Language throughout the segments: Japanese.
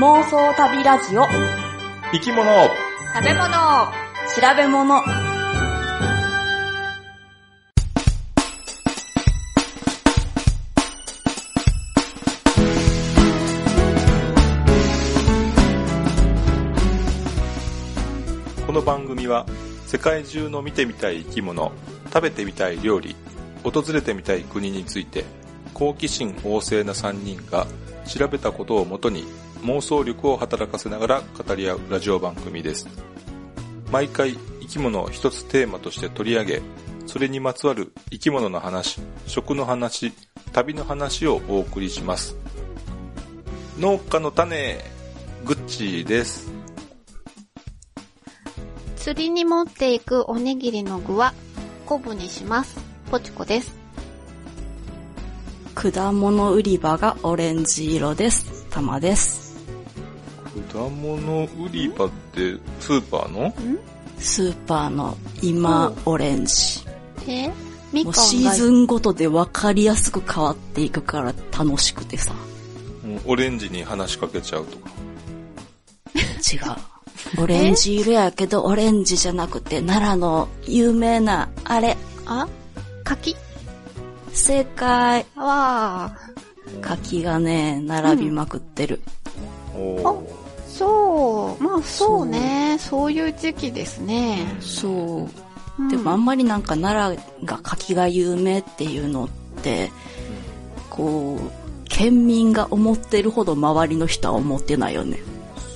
妄想旅ラジオ。生き物。食べ物。調べ物。この番組は世界中の見てみたい生き物食べてみたい料理訪れてみたい国について好奇心旺盛な3人が調べたことをもとに妄想力を働かせながら語り合うラジオ番組です毎回生き物を一つテーマとして取り上げそれにまつわる生き物の話食の話旅の話をお送りします農家の種グッチーです釣りに持っていくおにぎりの具は昆布にします。ポチコです。果物売り場がオレンジ色です。たまです。果物売り場ってスーパーの？スーパーの今オレンジ。え？みもかんシーズンごとで分かりやすく変わっていくから楽しくてさ。もうオレンジに話しかけちゃうとか。違う。オレンジ色やけど、オレンジじゃなくて、奈良の有名な、あれ、あ？柿？正解。わー。柿がね、並びまくってる。おーそう。まあそうね。そういう時期ですね。そう。うんでもあんまりなんか奈良が柿が有名っていうのって、こう、県民が思ってるほど周りの人は思ってないよね。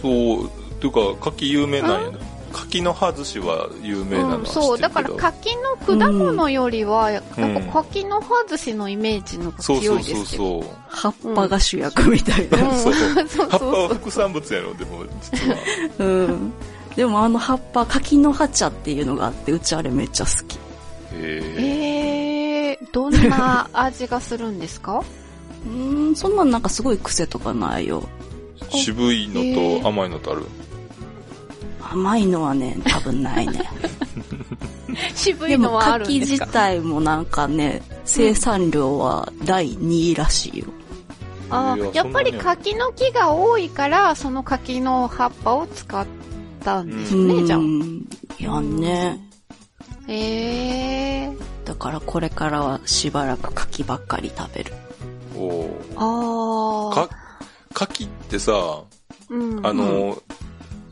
そう、っていうか、柿有名なんやね。柿の葉寿司は有名なのはうん、そう。だから柿の果物よりは、うんなんか柿の葉寿司のイメージの強いですけど。そうそう。葉っぱが主役みたいな。うん そうそうそう葉っぱは副産物やろ、でも、実は。うん。でもあの葉っぱ、柿の葉茶っていうのがあって、うちあれめっちゃ好き。へえー、どんな味がするんですか？うーん、そんなんなんかすごい癖とかないよ。ー渋いのと甘いのとある？甘いのはね、多分ないね。渋でもいのはあるん柿ですか？自体もなんかね、生産量は第2位らしいよ。あいややっぱり柿の木が多いから、その柿の葉っぱを使ったんですうね、じゃあ。ん。やんね。えー。だからこれからはしばらく柿ばっかり食べる。おーあー。か、柿ってさ、うん。あの、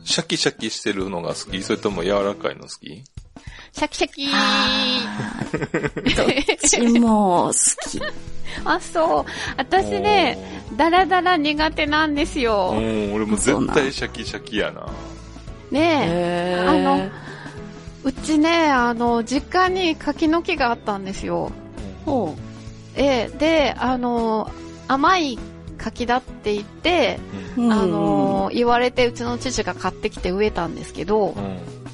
シャキシャキしてるのが好き？それとも柔らかいの好き？シャキシャキー。どっちも好き。あ、そう。私ね、ダラダラ苦手なんですおよ。ー。うん、俺も絶対シャキシャキやな。ねえ。へあの、うちね、あの、実家に柿の木があったんですよ。ほええ、で、あの、甘い柿だって言って、う。あの、言われてうちの父が買ってきて植えたんですけど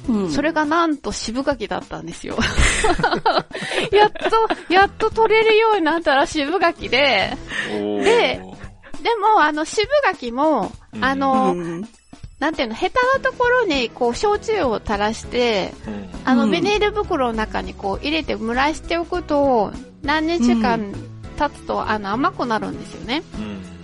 う、ん。うん、それがなんと渋柿だったんですよ。やっと、やっと取れるようになったら渋柿で、ででも、あの、渋柿も、うんあの、うんなんていうの、ヘタのところに、こう、焼酎を垂らして、うんあの、うんビニール袋の中にこう、入れて蒸らしておくと、何日間経つと、あの、甘くなるんですよね。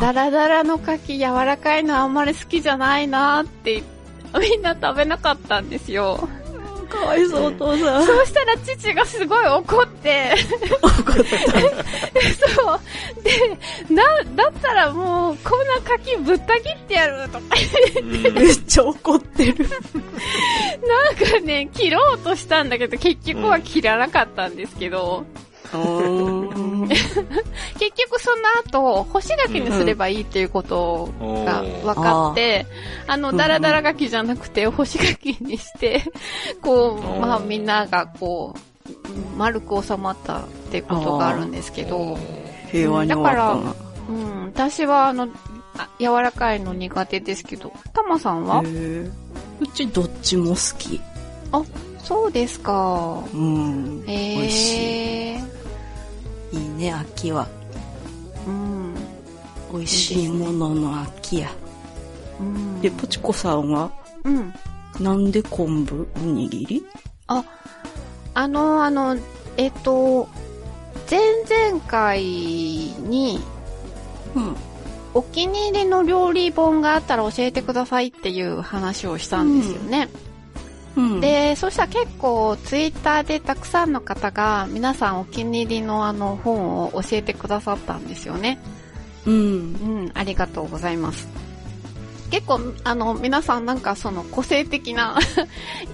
ダラダラの柿柔らかいのあんまり好きじゃないなって、みんな食べなかったんですよ。かわいそう、お父さん。そうしたら父がすごい怒って、そう。で、な、だったらもう、こんな柿ぶった切ってやるとか、うんめっちゃ怒ってる。なんかね、切ろうとしたんだけど、結局は切らなかったんですけど、うん。結局その後、干し柿にすればいいっていうことが分かって、あの、うんダラダラ柿じゃなくて、干し柿にして、こう、うん。まあみんながこう、丸く収まったっていうことがあるんですけど、平和に終わったな。うん、私はあの、あ柔らかいの苦手ですけど、たまさんは？うちどっちも好き。そうですか。うん。へ美味しいね、秋は。うん。美味しいものの秋や。うん。で、ポチコさんは、うん。なんで昆布おにぎり？あ、あの、あの、えっと、前々回に、うん。お気に入りの料理本があったら教えてくださいっていう話をしたんですよね。うん。、で、そしたら結構ツイッターでたくさんの方が皆さんお気に入りのあの本を教えてくださったんですよね。うん。うん、ありがとうございます。結構、あの、皆さんなんかその個性的な、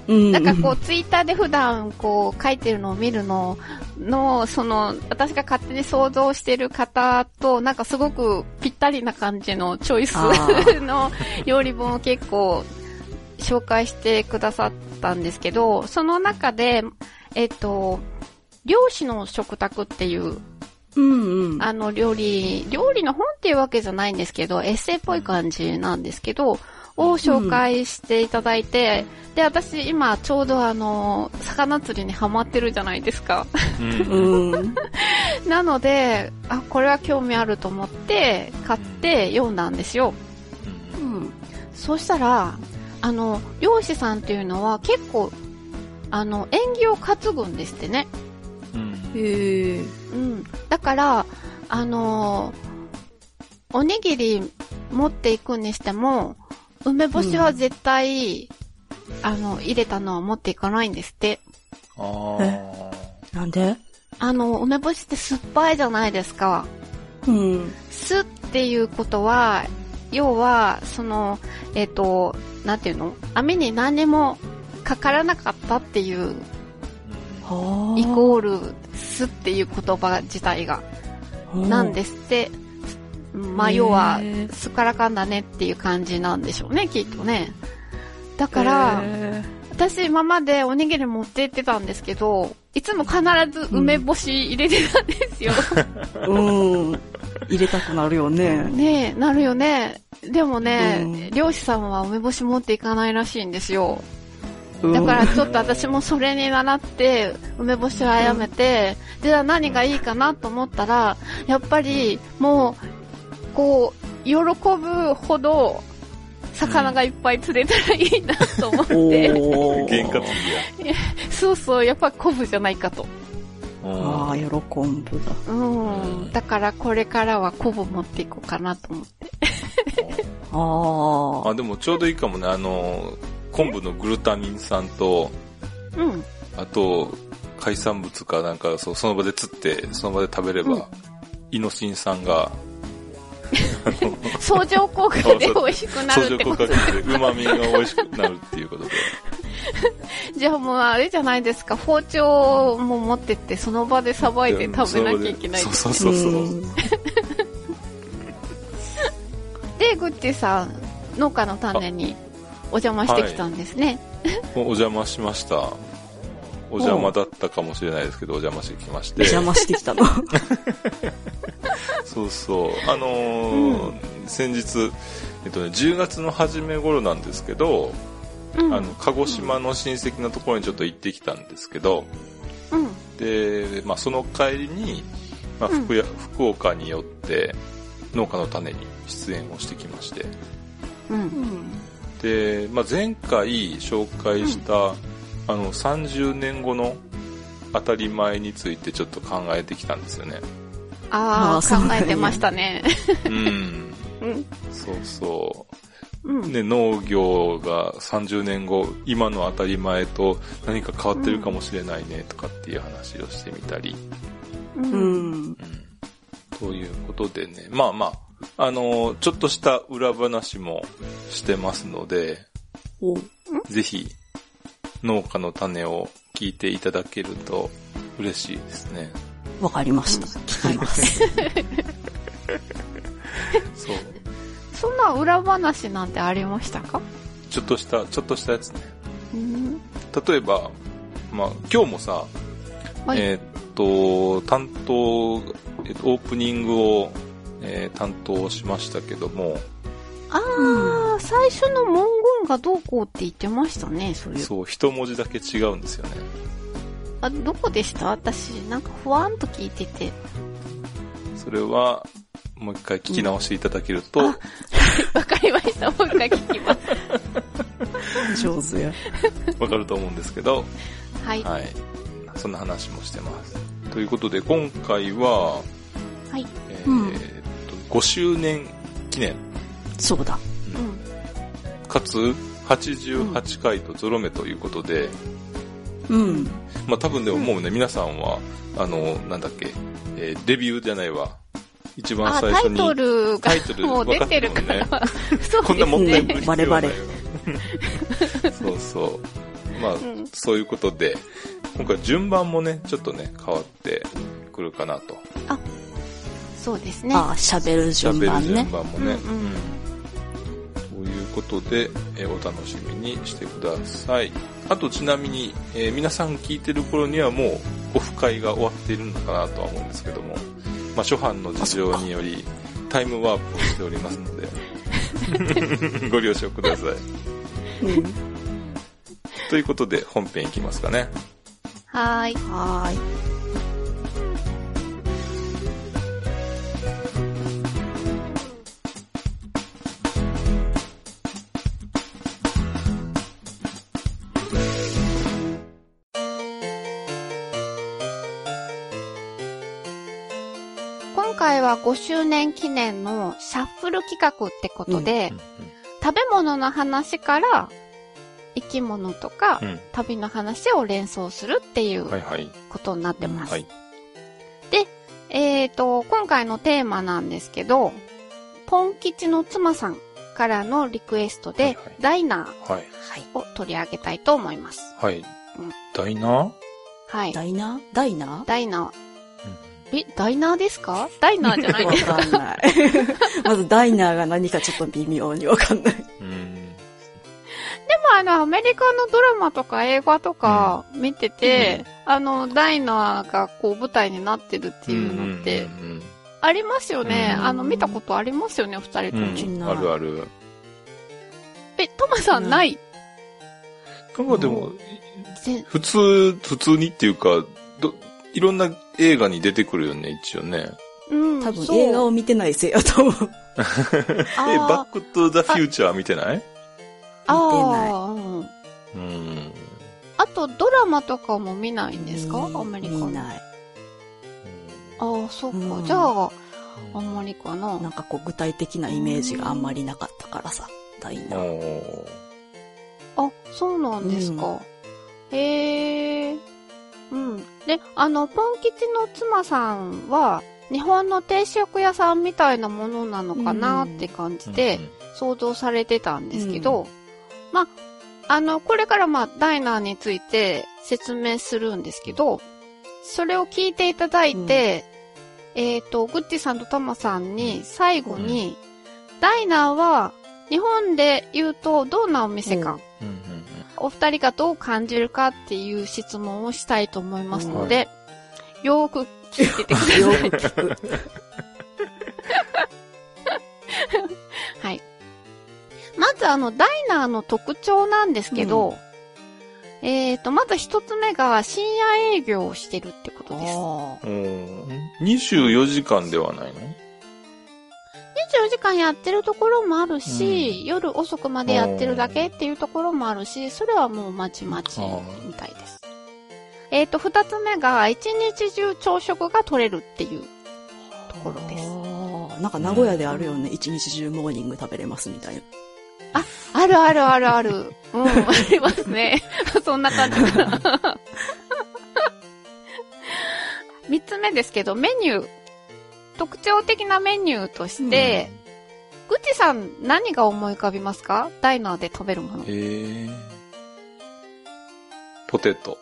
うん。なんかこうツイッターで普段こう書いてるのを見るのの、その、私が勝手に想像してる方と、なんかすごくぴったりな感じのチョイス の料理本を結構紹介してくださったんですけど、その中で、えっと、漁師の食卓っていううんうん。あの、料理、料理の本っていうわけじゃないんですけど、エッセイっぽい感じなんですけど、を紹介していただいて、で、私今ちょうどあの、魚釣りにハマってるじゃないですか。うん。うん。なので、あ、これは興味あると思って、買って読んだんですよ。うん。そしたら、あの、漁師さんっていうのは結構、あの、縁起を担ぐんですってね。うん。へえ。うん。だから、あのーおにぎり持っていくにしても、梅干しは絶対、あの、入れたのは持っていかないんですって。ああ。なんで？あの、梅干しって酸っぱいじゃないですか。うん。酢っていうことは、要は、その、えっ、と、なんていうの？網に何にもかからなかったっていう、はあ。イコール、酢っていう言葉自体が。なんですって。まあ、要は、すっからかんだねっていう感じなんでしょうね、きっとね。だから、へ私今までおにぎり持って行ってたんですけど、いつも必ず梅干し入れてたんですよ。ーうん。入れたくなるよね。ねえ、なるよね。でもね、うん漁師さんは梅干し持っていかないらしいんですよ。うんだからちょっと私もそれに習って、梅干しをあやめて、で、じゃあ何がいいかなと思ったら、やっぱりもう、こう、喜ぶほど、魚がいっぱい釣れたらいいなと思って、おー。験担ぎや。そうそう、やっぱ昆布じゃないかと。ああ、喜んぶだ。うん。だからこれからは昆布持っていこうかなと思って。ああ。あ、でもちょうどいいかもね。あの、昆布のグルタミン酸と、うん。あと、海産物かなんか、そうその場で釣って、その場で食べれば、うんイノシン酸が、相乗効果で美味しくな相乗るってこと効果で旨味が美味しくなるっていうことで。じゃあもうあれじゃないですか、包丁も持ってってその場でさばいて食べなきゃいけない。そうそうそうそう。んで、グッチさん、農家の種にお邪魔してきたんですね。お邪魔しました。お邪魔だったかもしれないですけど、お邪魔してきまして。邪魔してきたの。そうそう。あのー先日、えっとね、10月の初め頃なんですけど、うん。あの、鹿児島の親戚のところにちょっと行ってきたんですけど、うん。で、まあ、その帰りに、まあ、福や、福岡によって、農家の種に出演をしてきまして、うん。で、まあ、前回紹介した、あの、30年後の当たり前についてちょっと考えてきたんですよね。ああ、考えてましたね。うん。うん。そうそう。うん。ね、農業が30年後、今の当たり前と何か変わってるかもしれないねとかっていう話をしてみたり。う。うんん。うん。ということでね、まあまあ、あのーちょっとした裏話もしてますので、おぜひ、農家の種を聞いていただけると嬉しいですね。わかりました。聞きます。そう。そんな裏話なんてありましたか？ちょっとした、ちょっとしたやつね。うん。例えば、まあ、今日もさ、はい。えーっと、担当、えっと、オープニングを、えー担当しましたけども、ああ、最初の文がどうこうって言ってましたね、そういう。そう、一文字だけ違うんですよね。あ、どこでした？私、なんかふわんと聞いてて。それは、もう一回聞き直していただけると、うんかりました。もう一回聞きます。上手や。わかると思うんですけど、はい。ははい。そんな話もしてます。ということで、今回は、い。えうんーっと、5周年記念、そうだ。うん。かつ、88回とゾロ目ということで、うん。まあ多分でももうね、皆さんは、あの、なんだっけ、えーデビューじゃないわ。一番あ、最初に。タイトルがタイトルもう出てるから。そうこんなもったいぶですね。り必要はないよバそうそう。まあ、んそういうことで、今回順番もね、ちょっとね、変わってくるかなと。そうですね。ああ、喋る順喋る番ね順。番もね。うんうんうんということで、えーお楽しみにしてください。あとちなみに、えー皆さん聞いてる頃にはもうオフ会が終わっているのかなとは思うんですけども、まあ初版の事情によりタイムワープをしておりますので、ご了承ください。うん。ということで本編いきますかね。はーい。はーい。5周年記念のシャッフル企画ってことで、うん食べ物の話から生き物とか、うん旅の話を連想するっていう。ことになってます。はい。えーと、今回のテーマなんですけど、ポン吉の妻さんからのリクエストで、はいはいダイナはい。ーを取り上げたいと思います。はい。うんダイナー？はい。ダイナー？ダイナダイナー。え、ダイナーですか？ダイナーじゃないですか？かんない。まずダイナーが何かちょっと微妙にわかんない。うん。でもあの、アメリカのドラマとか映画とか見てて、あの、ダイナーがこう舞台になってるっていうのってうんうんありますよね。うんあの、見たことありますよね、二人とも。うんうんあるある。え、トマさんない、なんかでも、ぜ普通、普通にっていうか、ど、いろんな映画に出てくるよね、一応ね。うん、多分映画を見てないせいやと思う。あ え、ーバックトゥザフューチャー見てない？あ見てーうん。うん。あと、ドラマとかも見ないんですか？うんアメリカの。見ない。ああ、そっか。うんじゃあ、あんまりかな。なんかこう具体的なイメージがあんまりなかったからさ、ダイあ、そうなんですか。へえ。うん。で、あの、ポン吉の妻さんは、日本の定食屋さんみたいなものなのかなって感じで想像されてたんですけど、まあ、あの、これからまあ、ダイナーについて説明するんですけど、それを聞いていただいて、えっ、と、グッチさんとタマさんに最後に、ダイナーは日本で言うとどんなお店か、うんうんうんお二人がどう感じるかっていう質問をしたいと思いますので、よーく聞いててください。よく聞く。はい。まずあの、ダイナーの特徴なんですけど、えっ、と、まず一つ目が深夜営業をしてるってことです。あうん。うん24時間ではないの？24時間やってるところもあるし、夜遅くまでやってるだけっていうところもあるし、それはもうまちまちみたいです。えっ、と、二つ目が一日中朝食が取れるっていうところです。あーなんか名古屋であるよね。一日中モーニング食べれますみたいな。あるあるあるある。うん、ありますね。そんな感じかな。三つ目ですけど、メニュー。特徴的なメニューとして、ぐっちさん何が思い浮かびますか？ダイナーで食べるもの。へえ。ポテト。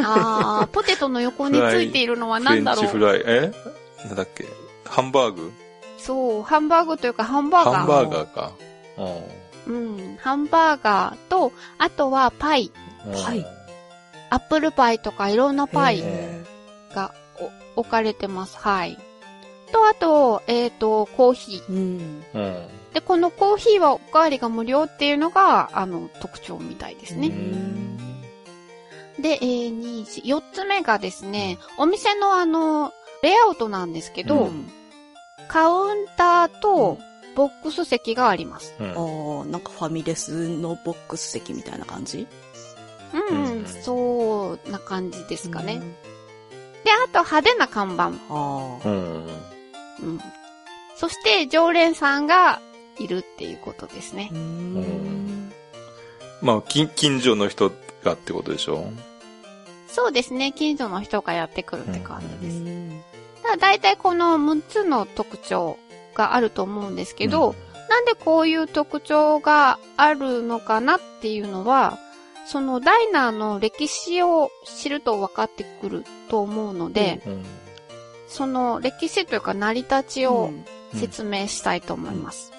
あー、ポテトの横についているのはフレン何だろう？チフライ。え？なんだっけ？ハンバーグ？そう、ハンバーグというかハンバーガー。ハンバーガーか。うん、ハンバーガーと、あとはパイ。うんパイアップルパイとかいろんなパイへがお置かれてます。はい。と、あと、えっ、と、コーヒー。うん。うん。で、このコーヒーはおかわりが無料っていうのが、あの、特徴みたいですね。で、えー、2、4、4つ目がですね、お店のあの、レイアウトなんですけど、うんカウンターとボックス席があります。うん。ああ、なんかファミレスのボックス席みたいな感じ？うん、うんそうな感じですかね。。で、あと派手な看板。ああ。うん。うん。そして常連さんがいるっていうことですねう。ん。まあ、近、近所の人がってことでしょ？そうですね。近所の人がやってくるって感じです。うんただ大体この6つの特徴があると思うんですけど、なんでこういう特徴があるのかなっていうのは、そのダイナーの歴史を知ると分かってくると思うので、うん。その歴史というか成り立ちをうん説明したいと思います。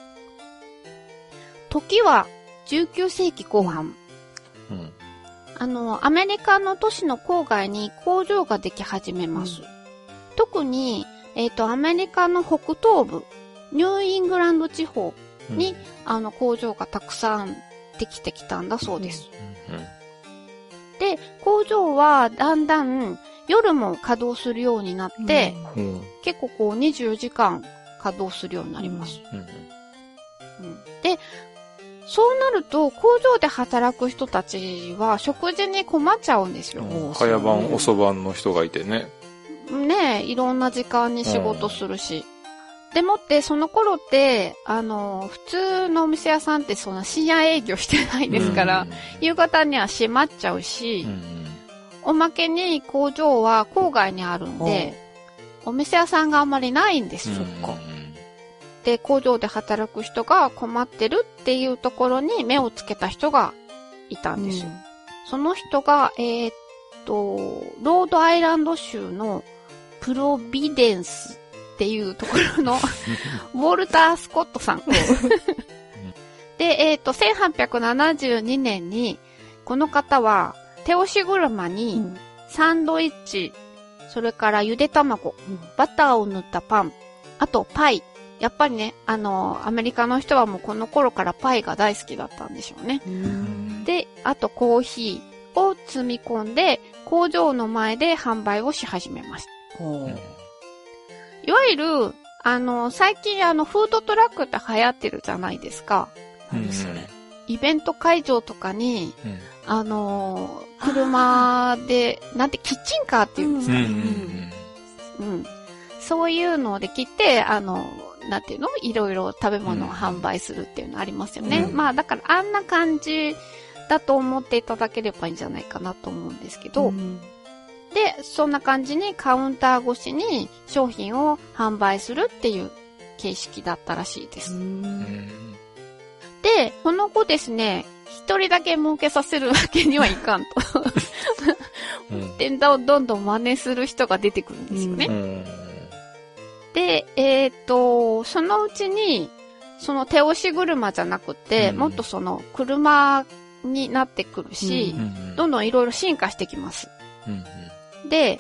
時は19世紀後半。うん。あの、アメリカの都市の郊外に工場ができ始めます。特に、えっ、と、アメリカの北東部、ニューイングランド地方に、あの、工場がたくさんできてきたんだそうです。で、工場はだんだん夜も稼働するようになって、うん。うん。結構こう24時間稼働するようになります。うん。うんで、そうなると工場で働く人たちは食事に困っちゃうんですよ。うん早晩、遅番の人がいてね。ねえ、いろんな時間に仕事するし。でもって、その頃って、あの、普通のお店屋さんってそんな深夜営業してないですから、夕方には閉まっちゃうし、うん。おまけに工場は郊外にあるんで、お店屋さんがあんまりないんですよ。うん。で、工場で働く人が困ってるっていうところに目をつけた人がいたんですよ。その人が、えーっと、ロードアイランド州のプロビデンスっていうところの ウォルター・スコットさん。で、えーっと、1872年に、この方は手押し車うにんサンドイッチ、それからゆで卵、バターを塗ったパン、あとパイ。やっぱりね、あの、アメリカの人はもうこの頃からパイが大好きだったんでしょうね。うんで、あとコーヒーを積み込んで、工場の前で販売をし始めました。いわゆる、あの、最近あの、フードトラックって流行ってるじゃないですか。何それ。イベント会場とかに、うん。あの、車で、なんて、キッチンカーっていうんですか、うん。うん。そういうので来て、あの、なんていうの？いろいろ食べ物を販売するっていうのありますよね。うんまあ、だからあんな感じだと思っていただければいいんじゃないかなと思うんですけど、んで、そんな感じにカウンター越しに商品を販売するっていう形式だったらしいです。で、その後ですね、一人だけ儲けさせるわけにはいかんと。うん。で、どん。どん。真似する人が出てくるん。ですよね。で、えっ、と、そのうちに、その手押し車じゃなくて、もっとその車になってくるし、どん。どん。いろいろ進化してきます。で、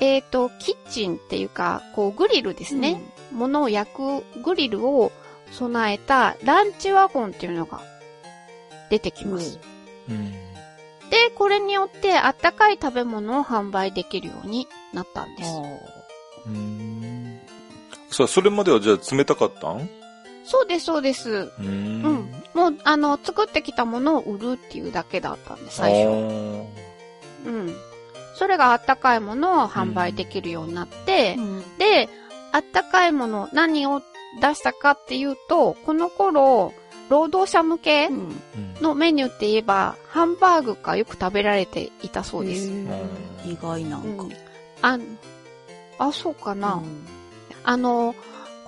えっ、と、キッチンっていうか、こうグリルですね。物を焼くグリルを備えたランチワゴンっていうのが出てきます。うん。で、これによってあったかい食べ物を販売できるようになったんです。うん。さあ、それまではじゃあ冷たかったん？そうです、そうです。ううんん。もう、あの、作ってきたものを売るっていうだけだったんで、最初。うん。それがあったかいものを販売できるようになって、で、あったかいもの、何を出したかっていうと、この頃、労働者向けうんのメニューって言えば、ハンバーグがよく食べられていたそうです。意外なんか。うんあ、あ、そうかな。うんあの、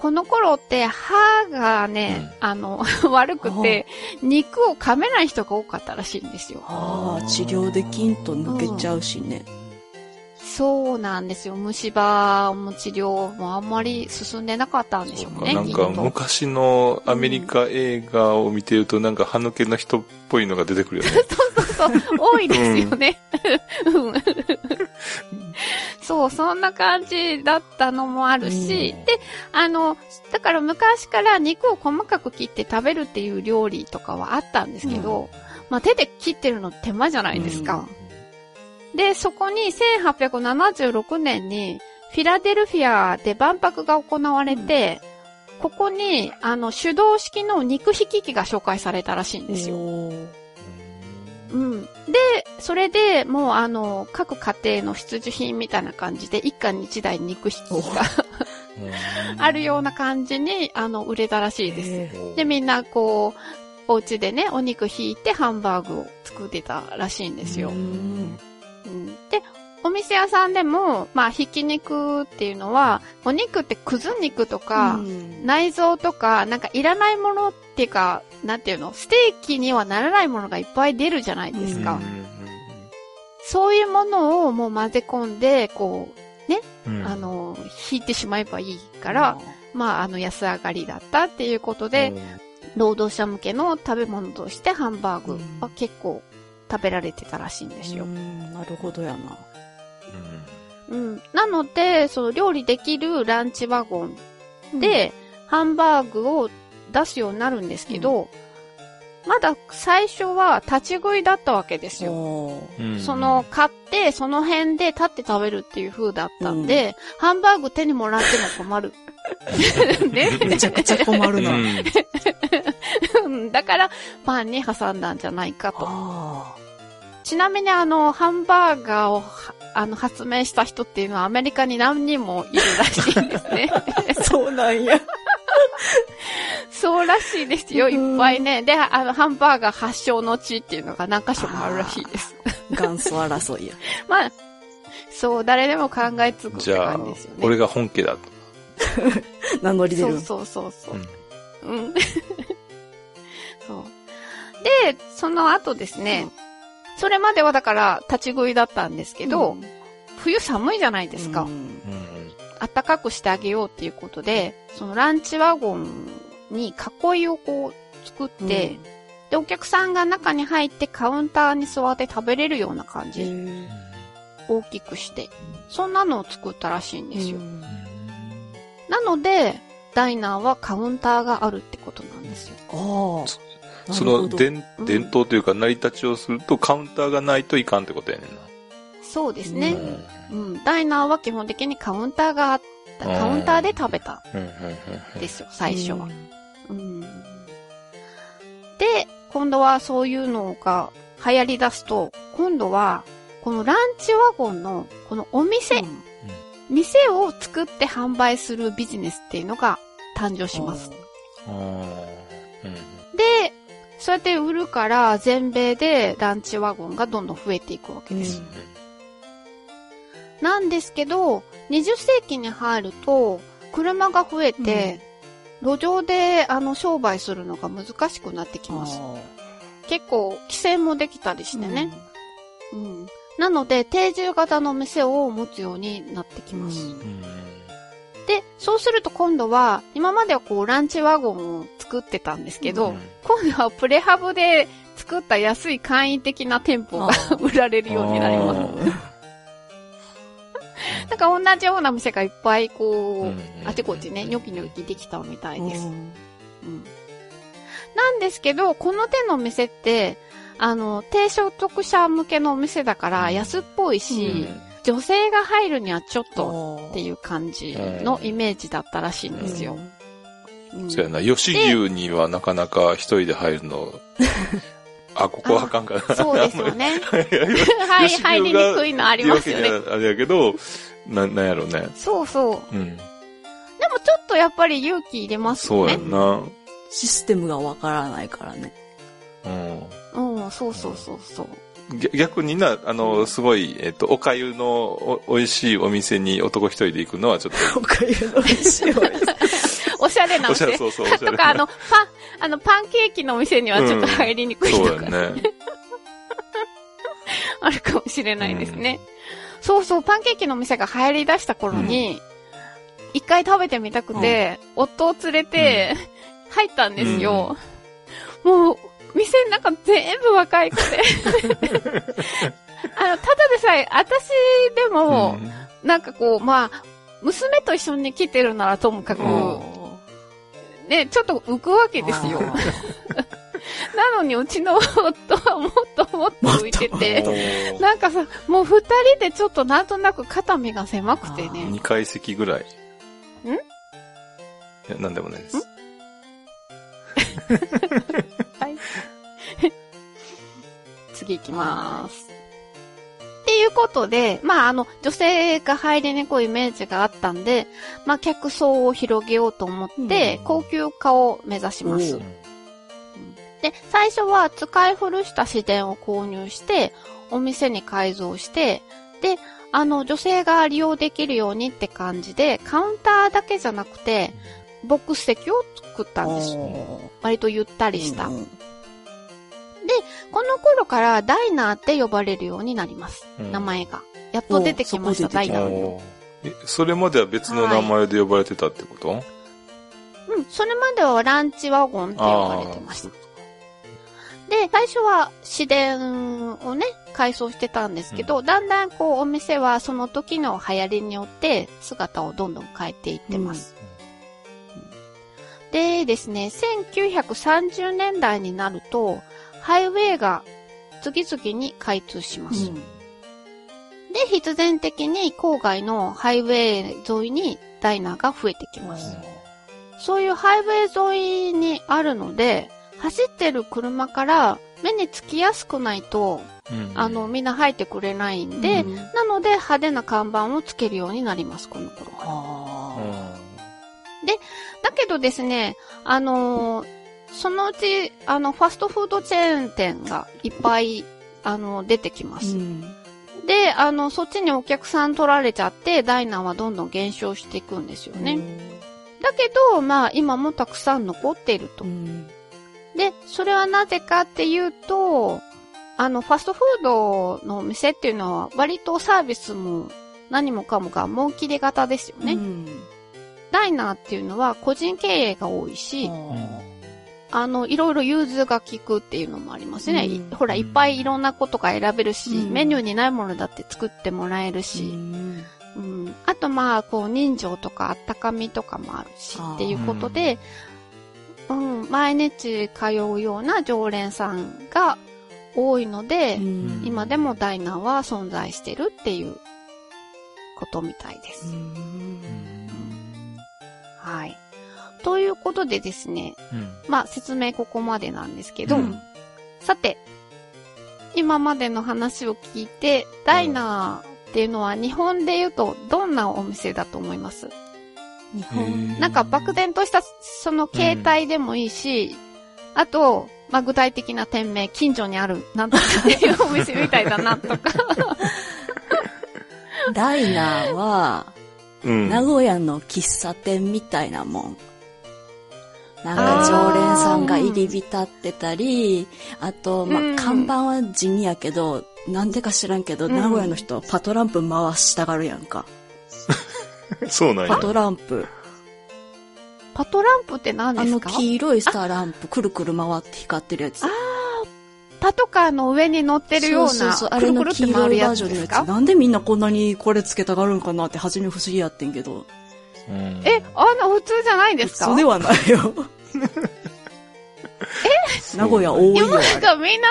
この頃って歯がね、あの、悪くて、肉を噛めない人が多かったらしいんですよ。ああ、治療できんと抜けちゃうしね。そうなんですよ。虫歯も治療もあんまり進んでなかったんでしょうね。なんか昔のアメリカ映画を見てるとなんか歯抜けの人っぽいのが出てくるよね。そうそう、多いですよね。うんそう、そんな感じだったのもあるし、うんで、あの、だから昔から肉を細かく切って食べるっていう料理とかはあったんですけど、まあ手で切ってるの手間じゃないですか。で、そこに1876年にフィラデルフィアで万博が行われて、ここに、あの、手動式の肉引き機が紹介されたらしいんですよ。うん。で、それでもうあの、各家庭の必需品みたいな感じで、一家に一台肉引きが あるような感じに、あの、売れたらしいです。で、みんなこう、お家でね、お肉引いてハンバーグを作ってたらしいんですよ。うん。うんで、お店屋さんでも、まあ、ひき肉っていうのは、お肉ってくず肉とか、うん。内臓とか、なんかいらないものっていうか、なんていうの、ステーキにはならないものがいっぱい出るじゃないですか。そういうものをもう混ぜ込んで、こう、あの、引いてしまえばいいから、まあ、あの、安上がりだったっていうことで、労働者向けの食べ物としてハンバーグは結構食べられてたらしいんですよう。んなるほどやな。うん。なので、その料理できるランチワゴンで、ハンバーグを出すようになるんですけど、まだ最初は立ち食いだったわけですよ。その、買って、その辺で立って食べるっていう風だったんで、ハンバーグ手にもらっても困る。ねめちゃくちゃ困るな。うん だから、パンに挟んだんじゃないかと。あちなみにあの、ハンバーガーをは、あの、発明した人っていうのはアメリカに何人もいるらしいんですね。あ、そうなんや。そうらしいですよ、うんいっぱいね。で、あの、ハンバーガー発祥の地っていうのが何箇所もあるらしいです。元祖争いや。まあ、そう、誰でも考えつくってじゃあ感じですよ、ね。俺が本家だと。名乗り出る。そうそうそうそう。うんうん。そう。で、その後ですね、それまではだから立ち食いだったんですけど、うん冬寒いじゃないですか。うん暖かくしてあげようっていうことで、そのランチワゴンに囲いをこう作って、で、お客さんが中に入ってカウンターに座って食べれるような感へじ、ー大きくして。そんなのを作ったらしいんですよ。うんなので、ダイナーはカウンターがあるってことなんですよ。ああ。その伝うん伝統というか成り立ちをするとカウンターがないといかんってことやねんな。そうですね。ううん。ダイナーは基本的にカウンターがあった。カウンターで食べたうんうんうんんですよ、最初は。うんうん。で、今度はそういうのが流行り出すと、今度は、このランチワゴンの、このお店、店を作って販売するビジネスっていうのが誕生します。うんで、そうやって売るから、全米でランチワゴンがどんどん増えていくわけです。なんですけど、20世紀に入ると、車が増えて、路上であの商売するのが難しくなってきます。結構規制もできたりしてね。うん。なので、定住型の店を持つようになってきます。うんうんで、そうすると今度は、今まではこうランチワゴンを作ってたんですけど、うん。今度はプレハブで作った安い簡易的な店舗が 売られるようになります。なんか同じような店がいっぱいこう、うんあちこちね、ニョキニョキできたみたいです。うん。うん。なんですけど、この手の店って、あの、低所得者向けのお店だから安っぽいし、女性が入るにはちょっとっていう感じのイメージだったらしいんですよ。うんそうやな。吉牛にはなかなか一人で入るの、あ、ここはあかんかな。そうですよね。はい、入りにくいのありますよね。あれやけど、な、なんやろね。そうそう。うん。でもちょっとやっぱり勇気入れますそうやよね。んな。システムがわからないからね。うん。うん、そうそうそうそう。逆逆にな、あの、すごい、えっと、おかゆのお美味しいお店に男一人で行くのはちょっ おかゆの美味しいお店おしゃれなと、お店。そうそう、おしゃれ。とか、あの、パン、あの、パンケーキのお店にはちょっと入りにくいとか、そうやね。あるかもしれないですね。そうそう、パンケーキのお店が流行り出した頃に、一回食べてみたくて、夫を連れて、入ったんですよ。もう、店の中全部若い子で。あの、ただでさえ、私でも、なんかこう、まあ、娘と一緒に来てるならともかく、ね、ちょっと浮くわけですよ。なのにうちの夫はもっともっと浮いてて、なんかさ、もう二人でちょっとなんとなく肩身が狭くてね。2階席ぐらい。ん？いや、なんでもないです。はい。次行きます。っていうことで、まあ、あの、女性が入りにくいイメージがあったんで、まあ、客層を広げようと思ってう、ん高級化を目指します。で、最初は使い古した市電を購入して、お店に改造して、で、あの、女性が利用できるようにって感じで、カウンターだけじゃなくて、ボックス席を作ったんです。割とゆったりした。うんこの頃からダイナーって呼ばれるようになります。うん名前が。やっと出てきました、ダイナー。おーえ、それまでは別の名前で呼ばれてたってこと、うん、それまではランチワゴンって呼ばれてました。で、最初は市電をね、改装してたんですけど、だんだんこうお店はその時の流行りによって姿をどんどん変えていってます。でですね、1930年代になると、ハイウェイが次々に開通します。で、必然的に郊外のハイウェイ沿いにダイナーが増えてきます。そういうハイウェイ沿いにあるので、走ってる車から目につきやすくないと、うんあの、、みんな入ってくれないんで、うんなので派手な看板をつけるようになります、この頃から。あだけどですね、あのーそのうち、あの、ファストフードチェーン店がいっぱい、あの、出てきまーす。うんで、あの、そっちにお客さん取られちゃって、ダイナーはどんどん減少していくんですよね。だけど、まあ、今もたくさん残っているとう。んで、それはなぜかっていうと、あの、ファストフードのお店っていうのは、割とサービスも何もかもが儲切り型ですよね。うんダイナーっていうのは個人経営が多いし、ああの、いろいろ融通が効くっていうのもありますね。うん。ほら、いっぱいいろんなことが選べるし、うん。メニューにないものだって作ってもらえるーし、うん。うん、あとまあ、こう、人情とかあったかみとかもあるしっていうことで、うん、毎日通うような常連さんが多いので、うん。今でもダイナーは存在してるっていうことみたいです。うん。はい。ということでですね、うんまあ説明ここまでなんですけど、うんさて、今までの話を聞いて、ダイナーっていうのは日本で言うとどんなお店だと思います？日へ本ーなんか漠然としたその形態でもいいし、あと、まあ、具体的な店名、近所にある、なんとかっていうお店みたいだなとか。ダイナーは、うん。名古屋の喫茶店みたいなもん。なんか常連さんが入り浸ってたり、あと、まうんあ、看板は地味やけど、なんでか知らんけど、うん名古屋の人はパトランプ回したがるやんか。そうなんやパ。トランプ。パトランプって何あのですか？黄色いスターランプ、くるくる回って光ってるやつ。パトカーの上に乗ってるような、そうそうそう、あくるくれの黄るって回る色いバーやつですか？ジョンのやつ。なんでみんなこんなにこれつけたがるんかなって初め不思議やってんけど。うんえ、あの普通じゃないんですか？そうではないよ。名古屋多いよ。世の中みんな、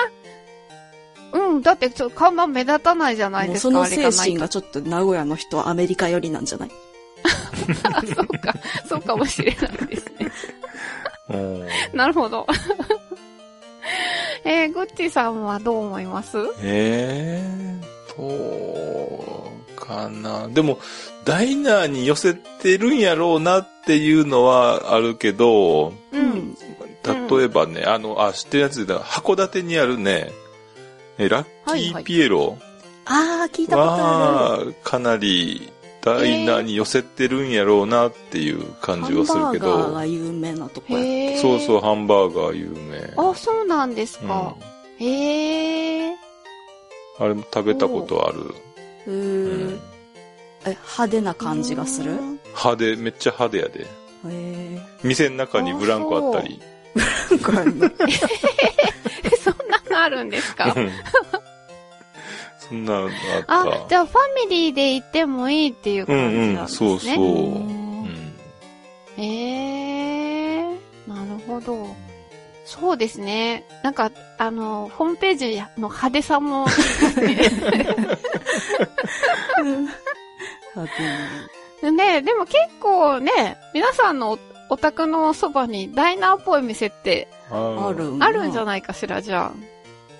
うん、だってちょっと看板目立たないじゃないですか。その精神がちょっと名古屋の人はアメリカ寄りなんじゃない？あそうか、そうかもしれないですね。うんなるほど。えー、グッチさんはどう思います？ええどうかな。でも、ダイナーに寄せてるんやろうなっていうのはあるけど、う。。うん例えばね、あの、あ、知ってるやつで、函館にあるね、えラッキーピエロあー、聞いたことあは、かなり、ダイナーに寄せてるんやろうなっていう感る。じはするけハンバーガーどが、有名なとこや。そうそう、ハンバーガー有名。あ、そうなんですうんか。へえ。あれも食べたことある。へうーんえ、派手な感じがする？うん派手、めっちゃ派手やで。へ店の中にブランコあったり。ー。え そんなのあるんですか？うんそんなのがあった。あ、じゃあファミリーで行ってもいいっていうう感じなんんうん、ですね。そうそう。うん。へえー、なるほど。そうですね。なんか、あの、ホームページの派手さも、ね、でも結構ね、皆さんのおお宅のそばにダイナーっぽい店ってああるあるんじゃないかしら、じゃあ。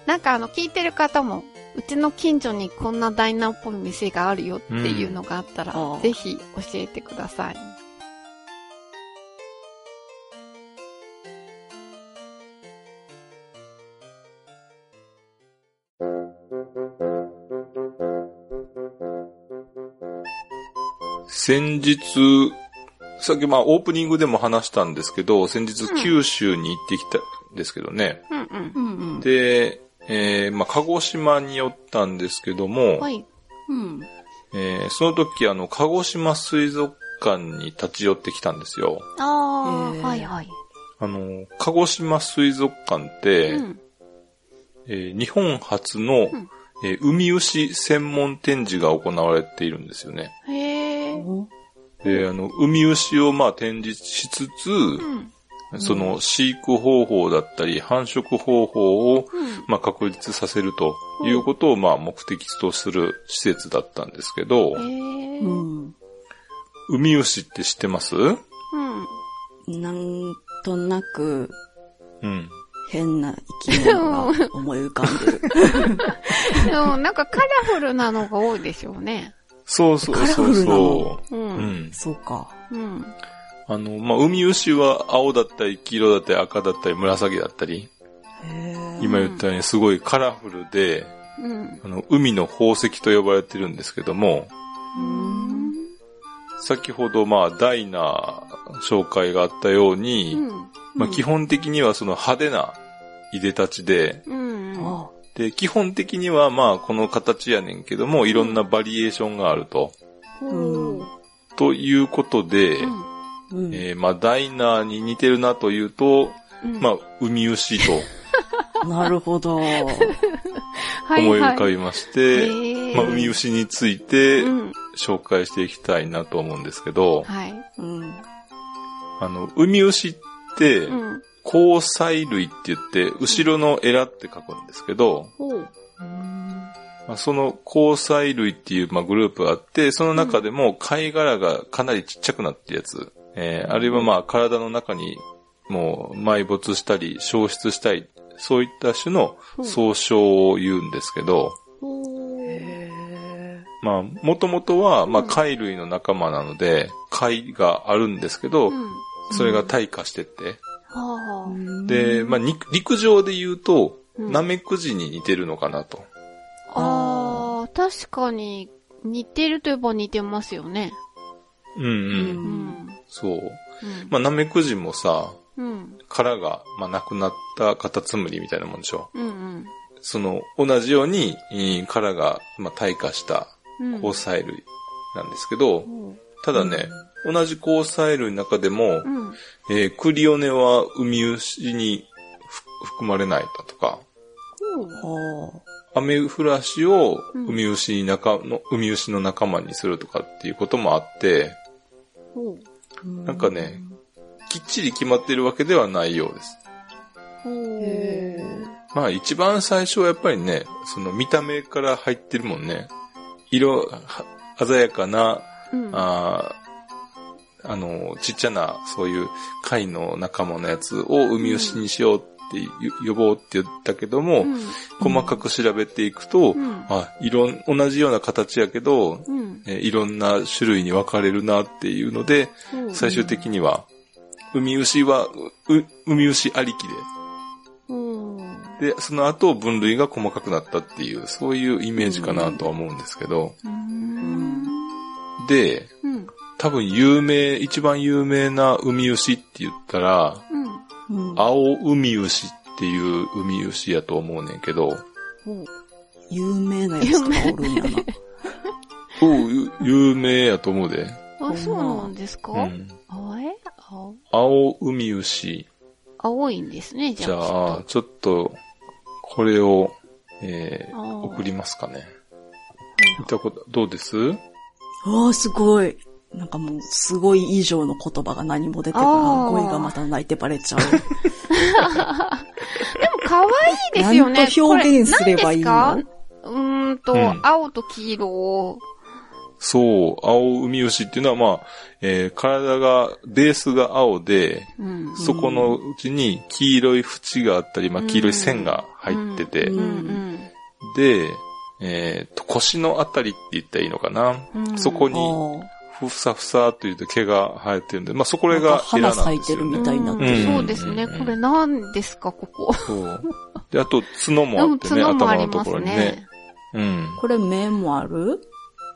なんかあの、聞いてる方も、うちの近所にこんなダイナーっぽい店があるよっていうのがあったら、うんぜひ教えてください。先日、さっきまあオープニングでも話したんですけど、先日うん九州に行ってきたんですけどね。うんうん。うんうん。で、えーまあ鹿児島に寄ったんですけども、はい。うん。えーその時あの、鹿児島水族館に立ち寄ってきたんですよ。ああ、はいはい。あの、鹿児島水族館って、うん。えー日本初の、んえー海牛専門展示が行われているんですよね。へえ。おで、あの、海牛をまあ展示しつつ、うん。その飼育方法だったり繁殖方法をうん。まあ確立させるということをまあ目的とする施設だったんですけど。海牛って知ってます？なんとなくうん。変な生き物が思い浮かんでる。でもなんかカラフルなのが多いでしょうね。そうそうそうカラフルなそう。う。うんん。そうか。うん。あの、まあ、海牛は青だったり黄色だったり赤だったり紫だったり、今言ったようにすごいカラフルで、うん。あの、海の宝石と呼ばれてるんですけども、うん。先ほどまあ、ダイナ紹介があったように、まあ、基本的にはその派手ないでたちで、うん。あで、基本的にはまあ、この形やねんけども、いろんなバリエーションがあると。うん。ということで、うん。えーまあ、ダイナーに似てるなというと、うんまあ、海牛と なるほど。は い思い浮かはいびまして、へーまあ、海牛についてうん。紹介していきたいなと思うんですけど、はい。うん。あの、海牛って、うん。交際類って言って、後ろのエラって書くんですけど。まあ、その交際類っていう、まあ、グループがあって、その中でも貝殻がかなりちっちゃくなってるやつ、えーあるいはまあ体の中にもう埋没したり消失したり、そういった種の総称を言うんですけど、まあ、もともとは、まあ、貝類の仲間なので、貝があるんですけど、うん。それが退化してって。で、まあ、肉陸上で言うと、うんナメクジに似てるのかなと。ああ、確かに似てるといえば似てますよね。うんうん。うんうん。そう。うん。まあ、ナメクジもさ、うん。殻が、まあ、なくなったカタツムリみたいなもんでしょ。うんうん。その、同じように、えー殻が、まあ、退化したうん。交際類なんですけど、ほただね、同じ交際類の中でもう。、うん。えークリオネは海牛にふ含まれないだとか、アメフラシをうん海牛に仲の、海牛の仲間にするとかっていうこともあって、ほう。あ。なんかね、きっちり決まってるわけではないようです。まあ一番最初はやっぱりね、その見た目から入ってるもんね。色、は鮮やかな、うん。あーあの、ちっちゃな、そういう貝の仲間のやつを海牛にしようってよ呼ぼうって言ったけども、うん。細かく調べていくと、うん。あ、いろん、同じような形やけど、うん。えいろんな種類に分かれるなっていうので。最終的には、海牛は、う海牛ありき。で、で、その後分類が細かくなったっていう、そういうイメージかなとは思うんですけど、うーん。で、うん。多分有名、一番有名な海牛って言ったら、うん。うん。青海牛っていう海牛やと思うねんけど。有名なやつがおるんやな。おうゆ有名やと思うで。あ、そうなんですか？うん。青？え青青海牛。青いんですね、じじゃあ。ゃあ、ちょっと、これを、えー送りますかね。見たこと、どうです？ああ、すごい。なんかもう、すごい以上の言葉が何も出てこない。あー語彙がまた泣いてバレちゃう。でも可愛いですよね。と表現すればいいの？うーんと、うん青と黄色を。そう、青海牛っていうのはまあ、えー体が、ベースが青で、うん。そこのうちに黄色い縁があったり、まあ黄色い線が入ってて、で、えーと、腰のあたりって言ったらいいのかな？うんそこに、あふさふさというと毛が生えてるんで、まあそこあ。れなんかがエラ花咲いてる。みたいになってる。うんそうですね。これ何ですか、ここ。そう。で、あと角もあってね、角もあ頭のとりますころにねね。。うん。これ目もある？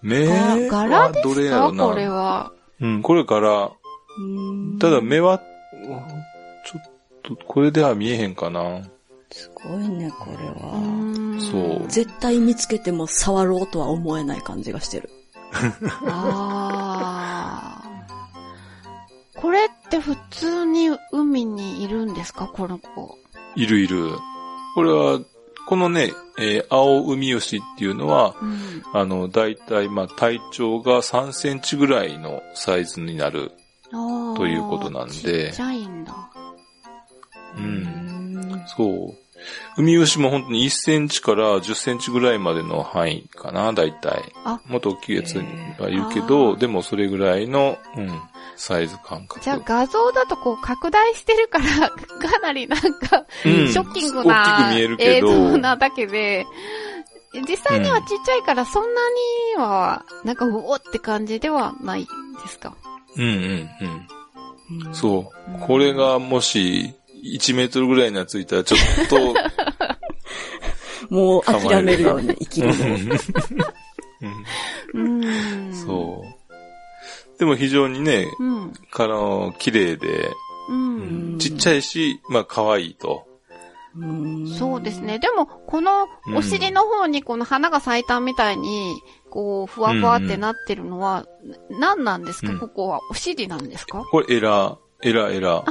目柄でどれすかやろな。これは？うん、これ柄。うんただ目は、ちょっと、これでは見えへんかな。すごいね、これうは。んそう絶対見つけても触ろうとは思えない感じがしてる。あーこれって普通に海にいるんですか？この子。いるいる。これは、このね、えー青海牛っていうのは、うん。あの、だいたい、まあ、体長が3センチぐらいのサイズになる。ということなんでちっちゃいんだ。う。うんん。そう。海牛も本当に1センチから10センチぐらいまでの範囲かな、だいたい。あもっと大きいやつはいるけあど、ーでもそれぐらいの、うん、サイズ感覚。じゃあ画像だとこう拡大してるから、かなりなんか、うんショッキングな映ど像なだけで、実際にはちっちゃいからそんなには、なんかうおって感じではないですか？うんうんうん。そううん。これがもし、1メートルぐらいにはついたら、ちょっと、もう諦めるよね、生きるの。うんうん。そう。でも非常にね、う。うん。あの、綺麗で、うん。ちっちゃいし、まあ可愛いと。うんそうですね。でも、このお尻の方にこの花が咲いたみたいに、こう、ふわふわってなってるのは、な何なんですか、うんここはお尻なんですか？これエラ、エラエラ。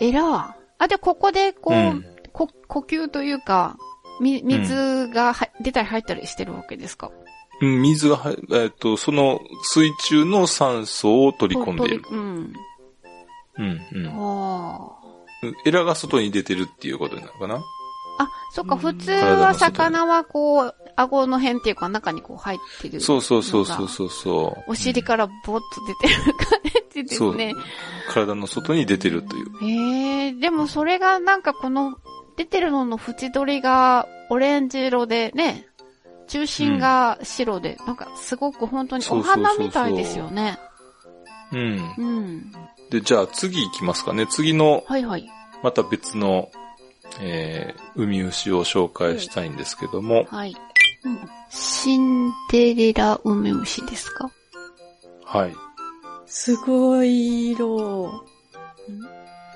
エラー。あ、で、ここで、こう、うんこ呼吸というか、み、水がは、出たり入ったりしてるわけですか？うん水が入、えっと、その水中の酸素を取り込んでいる。とうん。うんうん。あエラが外に出てるっていうことになるかな？あ。あ、そっか、普通は魚はこう、顎の辺っていうか中にこう入ってる。そうそうそうそうそうそう。お尻からボッと出てる感じですそうね。。体の外に出てるという。へえ、でもそれがなんかこの、出てるのの縁取りがオレンジ色でね、中心が白で、なんかすごく本当にお花みたいですよね。うん。うん。で、じゃあ次行きますかね。次の、はいはい。また別の、えー、海牛を紹介したいんですけども、はい。シンデレラ梅牛ですか？はい。すごい色。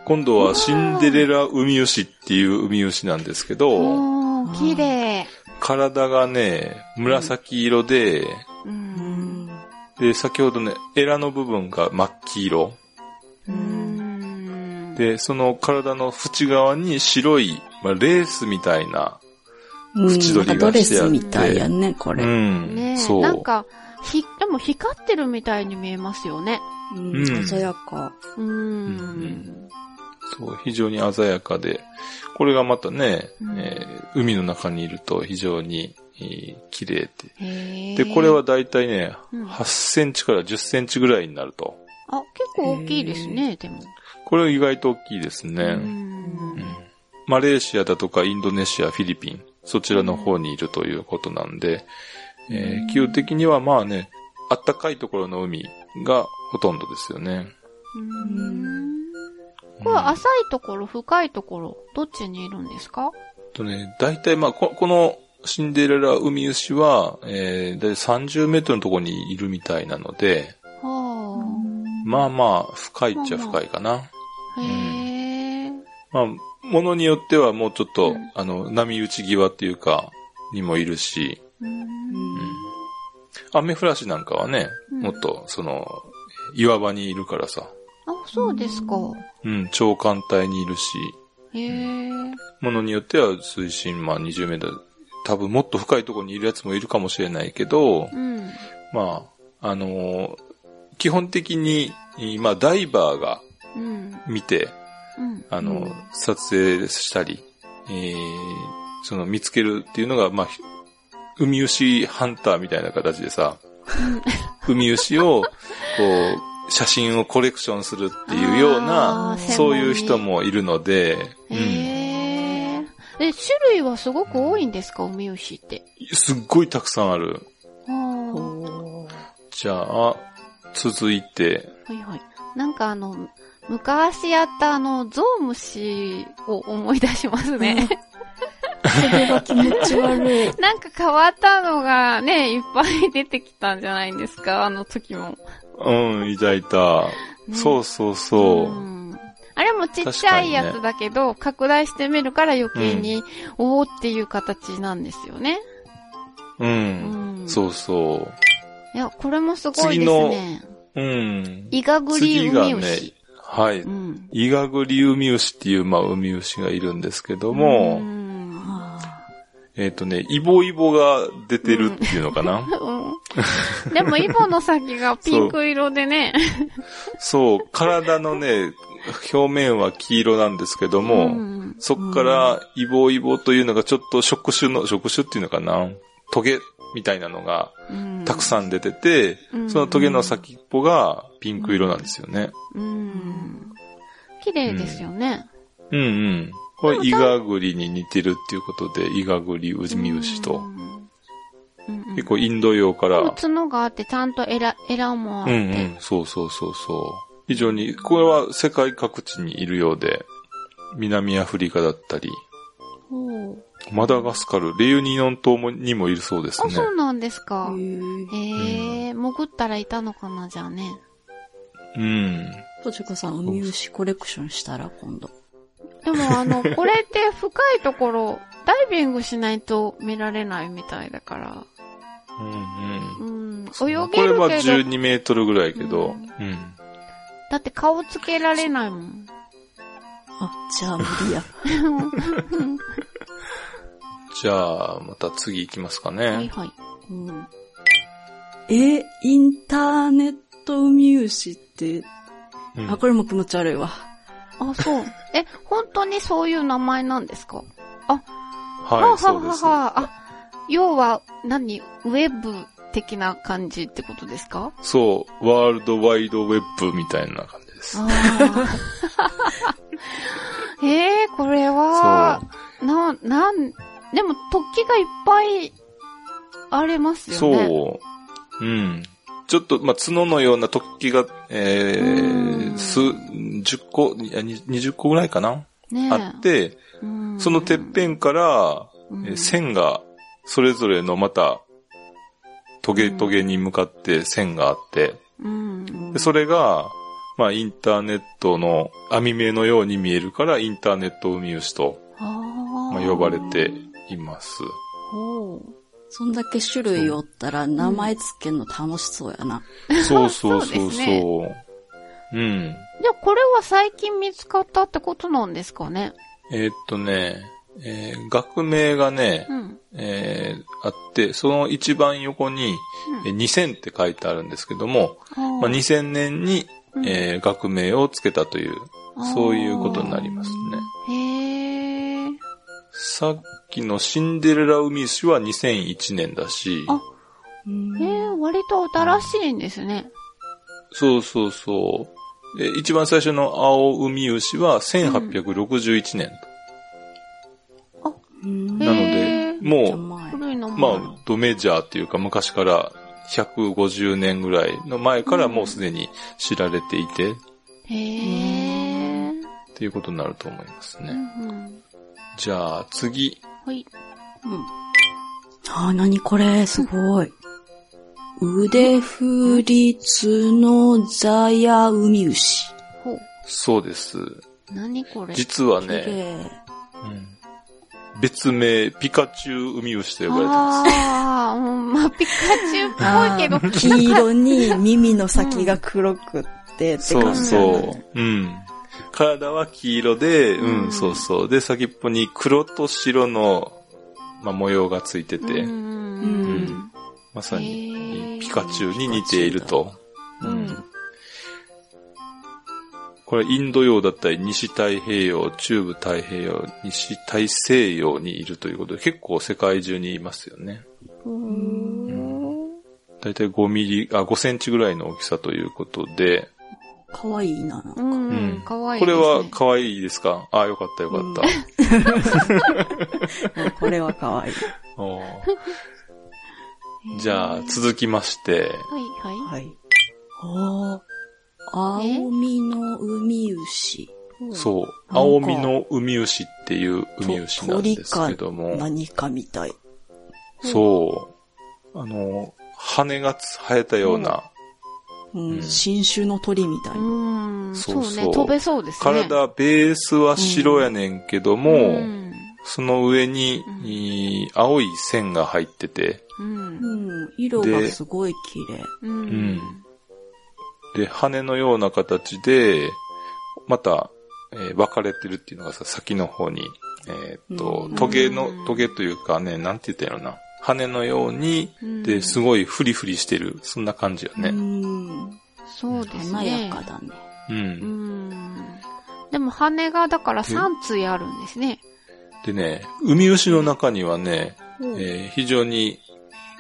今度はシンデレラ海牛っていう海牛なんですけど、おー、綺麗。体がね、紫色で、う。うんん。で、先ほどね、エラの部分が真っ黄色。うん。で、その体の縁側に白い、まあ、レースみたいな、うん、縁取りがしてあってスみたいやね、こうれ。ん、ねえ、そう。なんか、ひ、でも光ってるみたいに見えますよね。うんうん鮮やか。うーん。うんそう、非常に鮮やかで、これがまたね、うんえー海の中にいると非常に、えー綺麗へえ。で。で、これはだいたいね、うん8センチから10センチぐらいになると。あ、結構大きいですね、でも。これは意外と大きいですね。マレーシアだとかインドネシア、フィリピン、そちらの方にいるということなんで、えー、気候的にはまあね、あったかいところの海がほとんどですよね。うんこれは浅いところ、深いところ、どっちにいるんですか？とね、大体まあこ、このシンデレラ海牛は、えー、だいたい30メートルのところにいるみたいなので、はまあまあ、深いっちゃ深いかな。あ。へえ。まあ、ものによってはもうちょっと、うんあの、波打ち際っていうか、にもいるし、うんアメフラシなんかはね、うんもっと、その、岩場にいるからさ、あ、そうですか。うん、超艦隊にいるし、へえ。ものによっては水深、まあ20メートル多分もっと深いところにいるやつもいるかもしれないけど、うん。まあ、あのー基本的に、まあ、ダイバーがうん。見て、うん。あの、うん撮影したり、えー、その見つけるっていうのが、まあ、ひ海牛ハンターみたいな形でさ、海牛を、こう、写真をコレクションするっていうようあなー、そういう人もいるので、うん、へえ。え、種類はすごく多いんですか、ウミウシって。すっごいたくさんある。じゃあ、続いて、はいはい。なんかあの、昔やったあの、ゾウムシを思い出しますね。それが気持ち悪い。なんか変わったのがね、いっぱい出てきたんじゃないんですか、あの時も。うん、いたいた。ねそうそうそう。んあれもちっちゃいやつだけど、拡大してみるから余計に、おおっていう形なんですよね。う。うんん。そうそいや、これもすごいですね。う。うん。イガグリウミウシ。次はい。うん。イガグリウミウシっていう、まあ、ウミウシがいるんですけども、うん。えっ、とね、イボイボが出てるっていうのかな、うん。でも、イボの先がピンク色でね。そう、体のね、表面は黄色なんですけども、ん。そっからイボイボというのがちょっと触手の、触手っていうのかな？トゲみたいなのがうん。たくさん出てて、うん。そのトゲの先っぽがピンク色なんですよね。うん。綺麗ですよね。うんうん。これイガグリに似てるっていうことで、イガグリウミウシと。うん。うんうん結構インド洋から、角があって、ちゃんとエラ、エラもあっうんて。うん、そうそうそうそう。非常に、これは世界各地にいるようで、南アフリカだったり、マダガスカル、レユニオン島もにもいるそうですあ、ね。そうなんですか。へーへえ、潜ったらいたのかな、じゃあね。うん。とちかさん、海牛コレクションしたら今度。でもあの、これって深いところ、ダイビングしないと見られないみたいだから。うん。うん。うん。泳こげれはるけど、12メートルぐらいけど、うん。うん。だって顔つけられないもん。あ、じゃあ無理や。じゃあ、また次行きますかね。はいはい。うん。え、インターネットト海牛って、うんあ、これも気持ち悪いわ。あ、そう。え、本当にそういう名前なんですか？はい、そうです。はははあ、要は何、ウェブ的な感じってことですか？そう、ワールドワイドウェブみたいな感じです。ああ。え えー、これは、な、なん、でも突起がいっぱいあります。よね。そう。うん。ちょっと、まあ、角のような突起が、えうん。ー、数、10個、いやに20個ぐらいかな、ねえ。あって、うん。そのてっぺんから、うん。えー線が、それぞれのまた、トゲトゲに向かって線があって、うん。でそれが、まあ、インターネットの網目のように見えるから、インターネットウミウシと、あまあ、ー呼ばれています。そんだけ種類おったら名前つけんの楽しそうやな。そうそうそそう うですそう。うん。じゃあこれは最近見つかったってことなんですかね？えーっとね、えー学名がね、うん。えーあって、その一番横に、えー2000って書いてあるんですけども、まあ、2000年に、うんえー学名をつけたという、そういうことになりますね。へえ。さっきのシンデレラ海牛は2001年だし、あへえ、割と新しいんですね。そうそうそう。で一番最初の青海牛は1861年うんなのでもう。まあ、ドメジャーっていうか昔から150年ぐらいの前からもうすでに知られていて、っへえ。ていうことになると思いますうね。んじゃあ次。はい。うん。あー、なにこれ、すごい。腕振り角ザヤウミウシ。ほう。そうです。何これ？実は綺ね、麗。うん別名、ピカチュウ海牛と呼ばれてます。ああ、うん、まあ、ピカチュウっぽいけど。黄色に耳の先が黒くってってそう感じ。そう。うん。体は黄色で、ううんん、そうそう。で、先っぽに黒と白のまあ、模様がついてて、うんうんまさへにー。ピカチュウに似ていると。うん。これインド洋だったり西太平洋、中部太平洋、西大西洋にいるということで結構世界中にいますよね。うん。だいたい5ミリ、あ、5センチぐらいの大きさということで、かわいいな。なんかうんうんかわいいこれですね。は可愛いですか？あ、よかったよかった。うん これはかわいい。じゃあ、続きまして、はいはい。はい。おー、青みの海牛。そう、か青みの海牛っていう海牛なんですけども、何かみたい。そう、あの、羽が生えたような、うんうん新種の鳥みたいな。うん。そそううそうね。飛べそうですね。体、ベースは白やねんけども、うん。その上に、青い線が入ってて、うんう。ん、色がすごい綺麗。ううんん。で、羽のような形で、また、えー分かれてるっていうのがさ、先の方に、えーっとうん、トゲの、トゲというかね、なんて言ったんやろな。羽のように、うんで、すごいフリフリしてる。そんな感じようね。ん。そうです華ね。やかだね。う。うんん。でも羽がだから3対あるんですね。でね、海牛の中にはね、うんえー非常に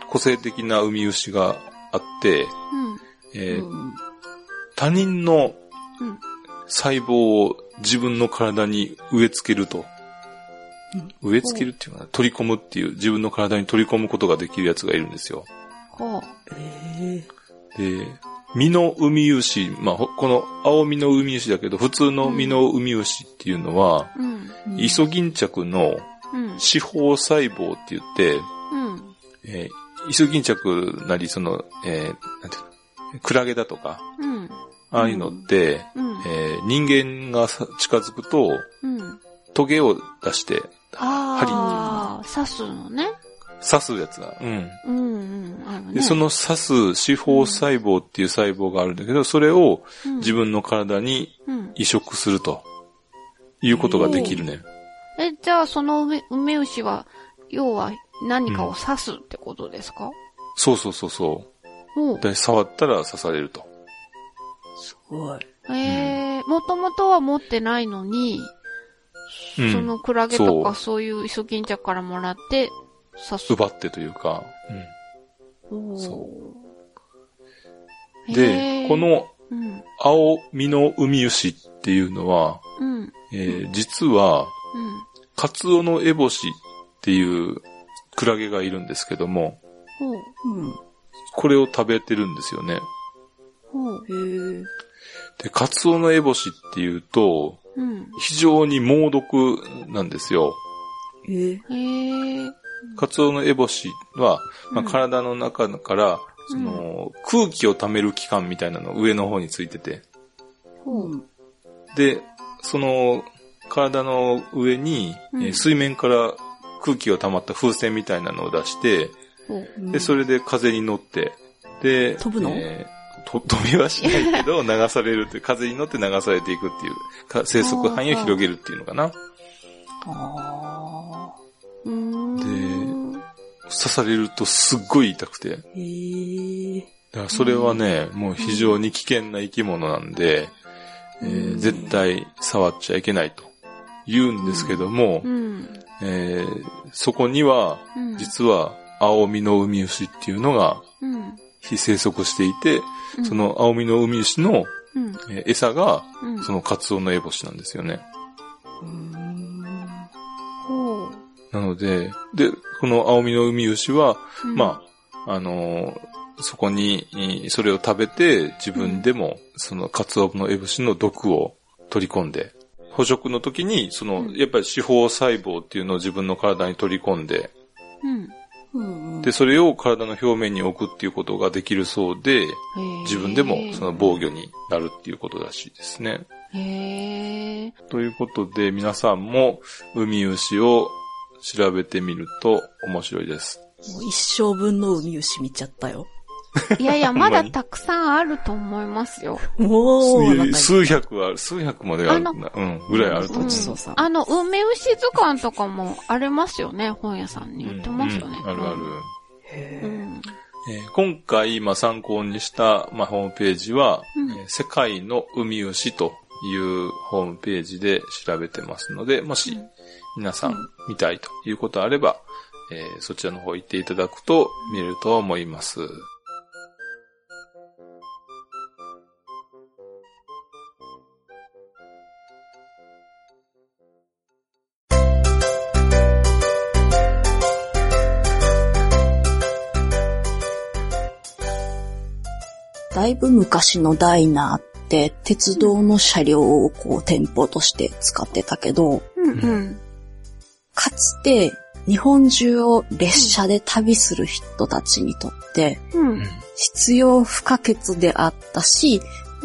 個性的な海牛があって、えーうん他人のうん細胞を自分の体に植え付けると。植え付けるっていうのは取り込むっていう、自分の体に取り込むことができるやつがいるんですよ。ほう。えで、実の海牛、まあ、ほこの青実の海牛だけど、普通の実の海牛っていうのは、うん。ーイソギンチャクのうん。四方細胞って言って、うん。えーイソギンチャクなり、その、えーなんていうの、クラゲだとか、うん。ああいうのって、うん。えー人間がさ近づくと、うん。トゲを出して、ああ、刺すのね。刺すやつが。うん。うんうん。あるね。で、その刺す四方細胞っていう細胞があるんだけど、それをうん、自分の体にうん。移植すると、いうことができるね。え、じゃあその梅梅牛は、要は何かを刺すってことですか、そうそうそうそう。おうで、触ったら刺されると。すごい。えー、もともとは持ってないのに、うん。そのクラゲとかそう。いうイソギンチャクからもらって刺す。奪ってというか。おー。そう。へで、ーこ、のうん、青身の海牛っていうのは、うん、えー実は、うん、カツオのエボシっていうクラゲがいるんですけども、ほう、うん。これを食べてるんですよね。で、カツオのエボシっていうと、うん。非常に猛毒なんですよ。えー、カツオのエボシは、まあ、うん。体の中から、その、空気を溜める器官みたいなの上の方についてて、ほう、うん。で、その、体の上に、うん。えー水面から空気が溜まった風船みたいなのを出して、ほう、で、それで風に乗って、で、飛ぶの？えーと飛びはしないけど、流されるっていう、風に乗って流されていくっていう、か生息範囲を広げるっていうのかな。あうーん。刺されるとすっごい痛くて。だからそれはね、もう非常に危険な生き物なんで、えーうん絶対触っちゃいけないと言うんですけども、うん。えーそこには、うん。実は青みの海牛っていうのがうん。非生息していて、うんそ、の青みの海牛のうん。えー餌が、うん。そのカツオのエボシなんですよね。なので、で、この青みの海牛は、うんまあ、あのーそこに、えーそれを食べて、自分でも、その、カツオのエボシの毒を取り込んで、捕食の時に、その、うんやっぱり四方細胞っていうのを自分の体に取り込んで、うん。うんうん。で、それを体の表面に置くっていうことができるそうで、自分でもその防御になるっていうことらしいですね。ということで、皆さんも、海牛を調べてみると面白いです。もう一生分の海牛見ちゃったよ。いやいや、まだたくさんあると思いますよ。もう、なんか数百ある、数百まであるな。うん、ぐらいあると思う。うさん。あの、梅牛図鑑とかもありますよね、本屋さんに売ってますよね。うんあるある。うん。えー今回、まあ、参考にした、まあ、ホームページは、うんえー世界の海牛というホームページで調べてますので、もし皆さん見たいということあれば、えーそちらの方行っていただくと見れると思います。だいぶ昔のダイナーって鉄道の車両をこう店舗として使ってたけど、うんうん。かつて日本中を列車で旅する人たちにとってうん。必要不可欠であったし、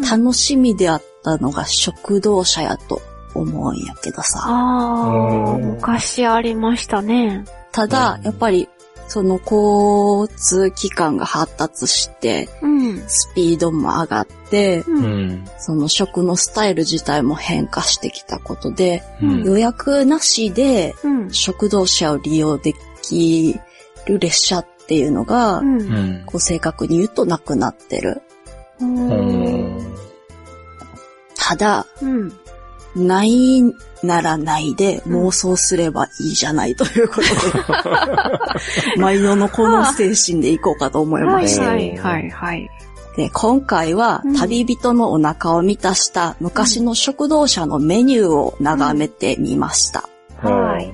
楽しみであったのが食堂車やと思うんやけどさ。ああ、うん昔ありましたね。ただ、やっぱりその交通機関が発達して、うん。スピードも上がって、うん。ん。その食のスタイル自体も変化してきたことで、うん予約なしでうん。食堂車を利用できる列車っていうのが、うん。ん。こう正確に言うとなくなってる。うん。ただ、うん。ないならないで妄想すればいいじゃないということで、毎度のこの精神でいこうかと思いはましはいはいはい。で今回はうん旅人のお腹を満たした昔の食堂車のメニューを眺めてみました。はい。えっ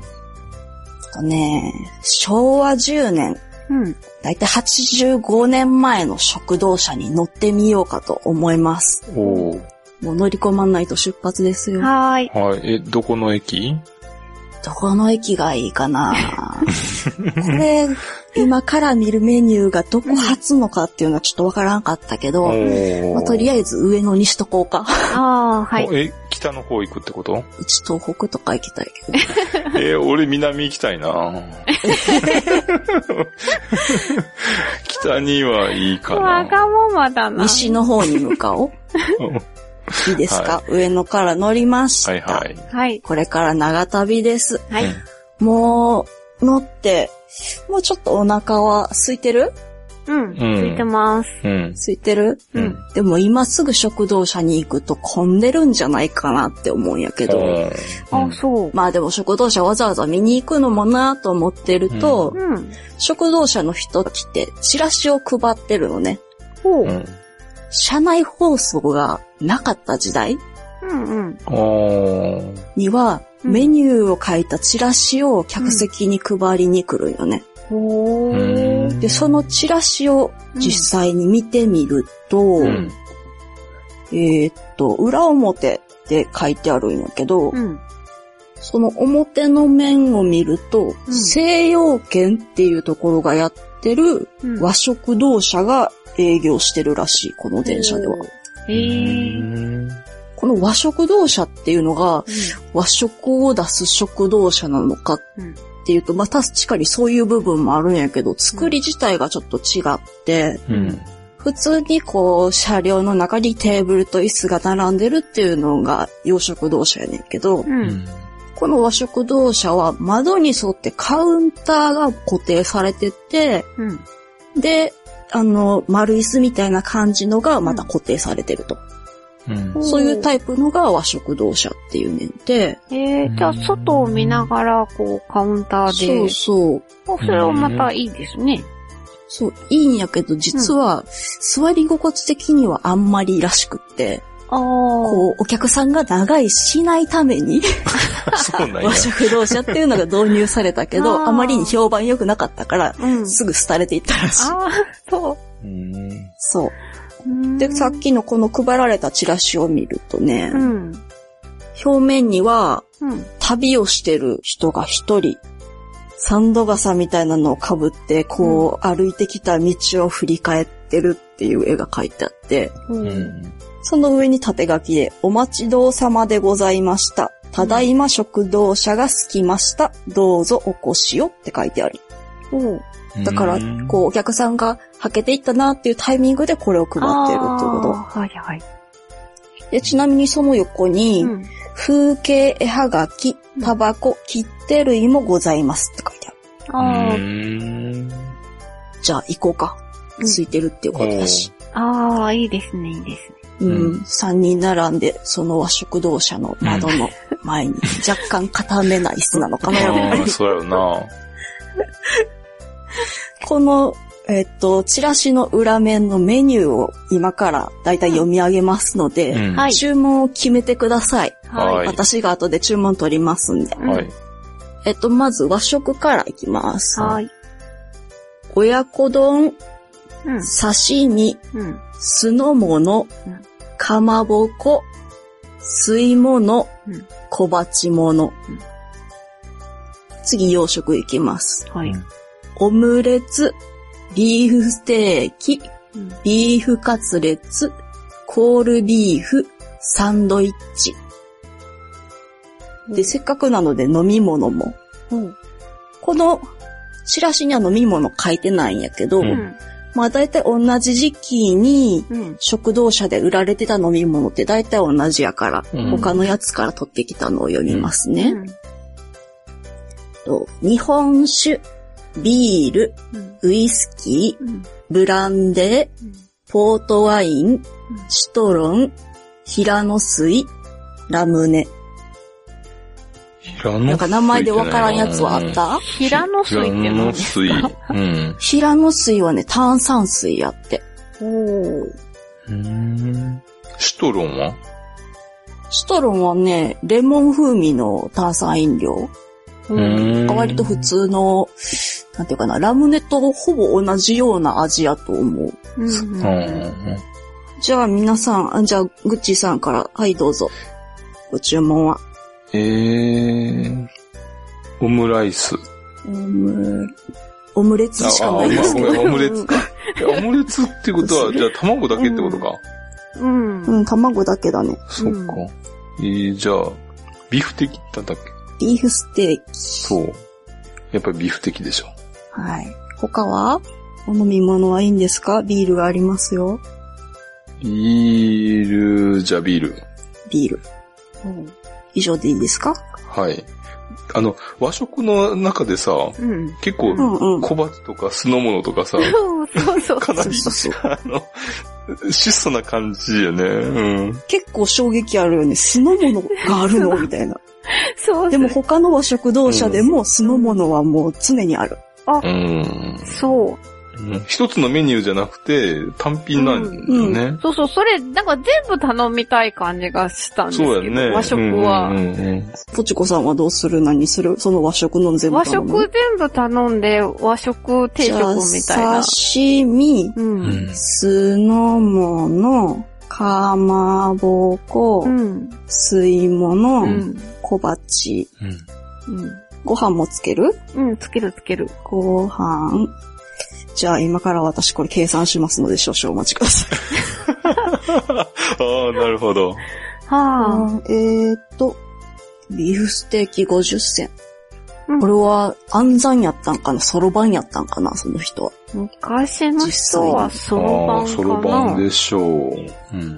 とね、昭和10年、うん。だいたい85年前の食堂車に乗ってみようかと思います。おーもう乗り込まないと出発ですよ。はーい。はい。え、どこの駅？どこの駅がいいかな？これ、今から見るメニューがどこ発のかっていうのはちょっとわからんかったけど、まあ、とりああえず上野にしとこうか。ああ、はい。え、北の方行くってこと？うち東北とか行きたいけど。えー俺南行きたいな北にはいいかな。わがままだな。西の方に向かおう。いいですか、上野から乗りました。はいはい。はい。これから長旅です。はい。もう、乗って、もうちょっとお腹は空いてる？うん。ついてます。うん。空いてる？うん。でも今すぐ食堂車に行くと混んでるんじゃないかなって思うんやけど。あ、そう。まあでも食堂車わざわざ見に行くのもなと思ってると、うん。食堂車の人来てチラシを配ってるのね。ほう。うん。車内放送がなかった時代うんうん。には、うんメニューを書いたチラシを客席に配りに来るんよね。で、そのチラシを実際に見てみると、うんえーっと、裏表って書いてあるんやけど、うん。その表の面を見ると、うん西洋圏っていうところがやってるうん。和食堂車が営業してるらしい、この電車では。この和食堂車っていうのが和食を出す食堂車なのかっていうと、まあ確かにそういう部分もあるんやけど、作り自体がちょっと違って、うん。普通にこう車両の中にテーブルと椅子が並んでるっていうのが洋食堂車やねんけど、う。うんん。この和食堂車は窓に沿ってカウンターが固定されてて、うん。で、あの、丸椅子みたいな感じのがまた固定されてると。うん。そういうタイプのが和食堂車っていうねんで、えー、じゃあ外を見ながら、こう、カウンターそうで。そう。おそれはまたいいですね。そう、いいんやけど、実は、座り心地的にはあんまりらしくって。こう、お客さんが長いしないために、和。食堂車っていうのが導入されたけど、あまりに評判良くなかったから、うん。すぐ廃れていったらしい。ああ、そうん。そう。う。で、さっきのこの配られたチラシを見るとね、うん。表面にはうん。旅をしてる人が一人、サンド傘みたいなのを被って、こう、歩いてきた道を振り返ってるっていう絵が描いてあって、う。うんん。その上に縦書きで、お待ちどうさまでございました。ただいま食堂車が着きました。どうぞお越しをって書いてある。おうだから、こう、お客さんがはけていったなっていうタイミングでこれを配ってるっていうこあーはいはい。と。で、ちなみにその横に、うん風景絵はがき、タバコ、切手類もございますって書いてある。あーうん。じゃあ行こうか。うんついてるっていうことだし。あー、いいですね、いいですね。うん。三、人並んで、その和食同社の窓の前に、若干固めな椅子なのかな、やっぱりああ、。そうやろな。この、えっと、チラシの裏面のメニューを今からだいたい読み上げますので、うんはい注文を決めてください。はい私が後で注文取りますんで。うんはい。えっと、まず和食からいきます。はい。親子丼、うん。刺身、うん。酢の物うん、かまぼこ、吸い物うん、小鉢物ん。次、洋食いきます。はい。オムレツ、ビーフステーキ、うんビーフカツレツ、コールビーフ、サンドイッチ。で、せっかくなので飲み物も。この、チラシには飲み物書いてないんやけど、うんうん。まあ大体同じ時期にうん。食堂車で売られてた飲み物って大体同じやから、うん他のやつから取ってきたのを読みますね。うんと日本酒、ビール、うん。ウイスキー、うん。ブランデー、ポートワイン、シトロン、平野水、ラムネ。平野なんか名前でわからんやつはあった？平野水って平何です野水。かうん。平野水はね、炭酸水やって。おー。うん。シトロンは？シトロンはね、レモン風味の炭酸飲料。うん割と普通の、なんていうかな、ラムネとほぼ同じような味やと思う。うん。うん。じゃあ皆さん、あじゃあ、グッチーさんから、はいどうぞ。ご注文は。えー、オムライス。オム、オムレツしかないですオムレツか。オムレツってことは、じゃあ卵だけってことか。うん。うん、卵だけだね。そっか。えー、じゃあ、ビフテキってなんだっけ？ビーフステーキ。そう。やっぱりビフテキでしょ。はい。他はお飲み物はいいんですか？ビールがありますよ。ビール、じゃあビール。ビール。以上でいいですか？はい。あの、和食の中でさ、うん。結構。小鉢とか酢の物とかさ、そうそうそう。かなりそう、そうそう。あの、質素な感じよね。うん。結構衝撃あるよね。酢の物があるの？みたいな。そうでも他の和食同社でも酢の物はもう常にある。うん。そう。うん一つのメニューじゃなくて、単品なんだよね。そうそう、それ、なんか全部頼みたい感じがしたんですけど、そうやね。和食は。うんうんうんポチコさんはどうする？何する？その和食の全部和頼む？食全部頼んで、和食定食みたいな。刺身、う。うんん。酢の物、かまぼこ、うん。吸い物、うん。小鉢。うんうん。ご飯もつける？うん、つけるつける。ご飯。じゃあ今から私これ計算しますので少々お待ちください。ああ、なるほど。はあ。あえーっと、ビーフステーキ50銭。うんこれは暗算やったんかな？そろばんやったんかなその人は。昔の人はそろばんそろ。ばんでしょう。うん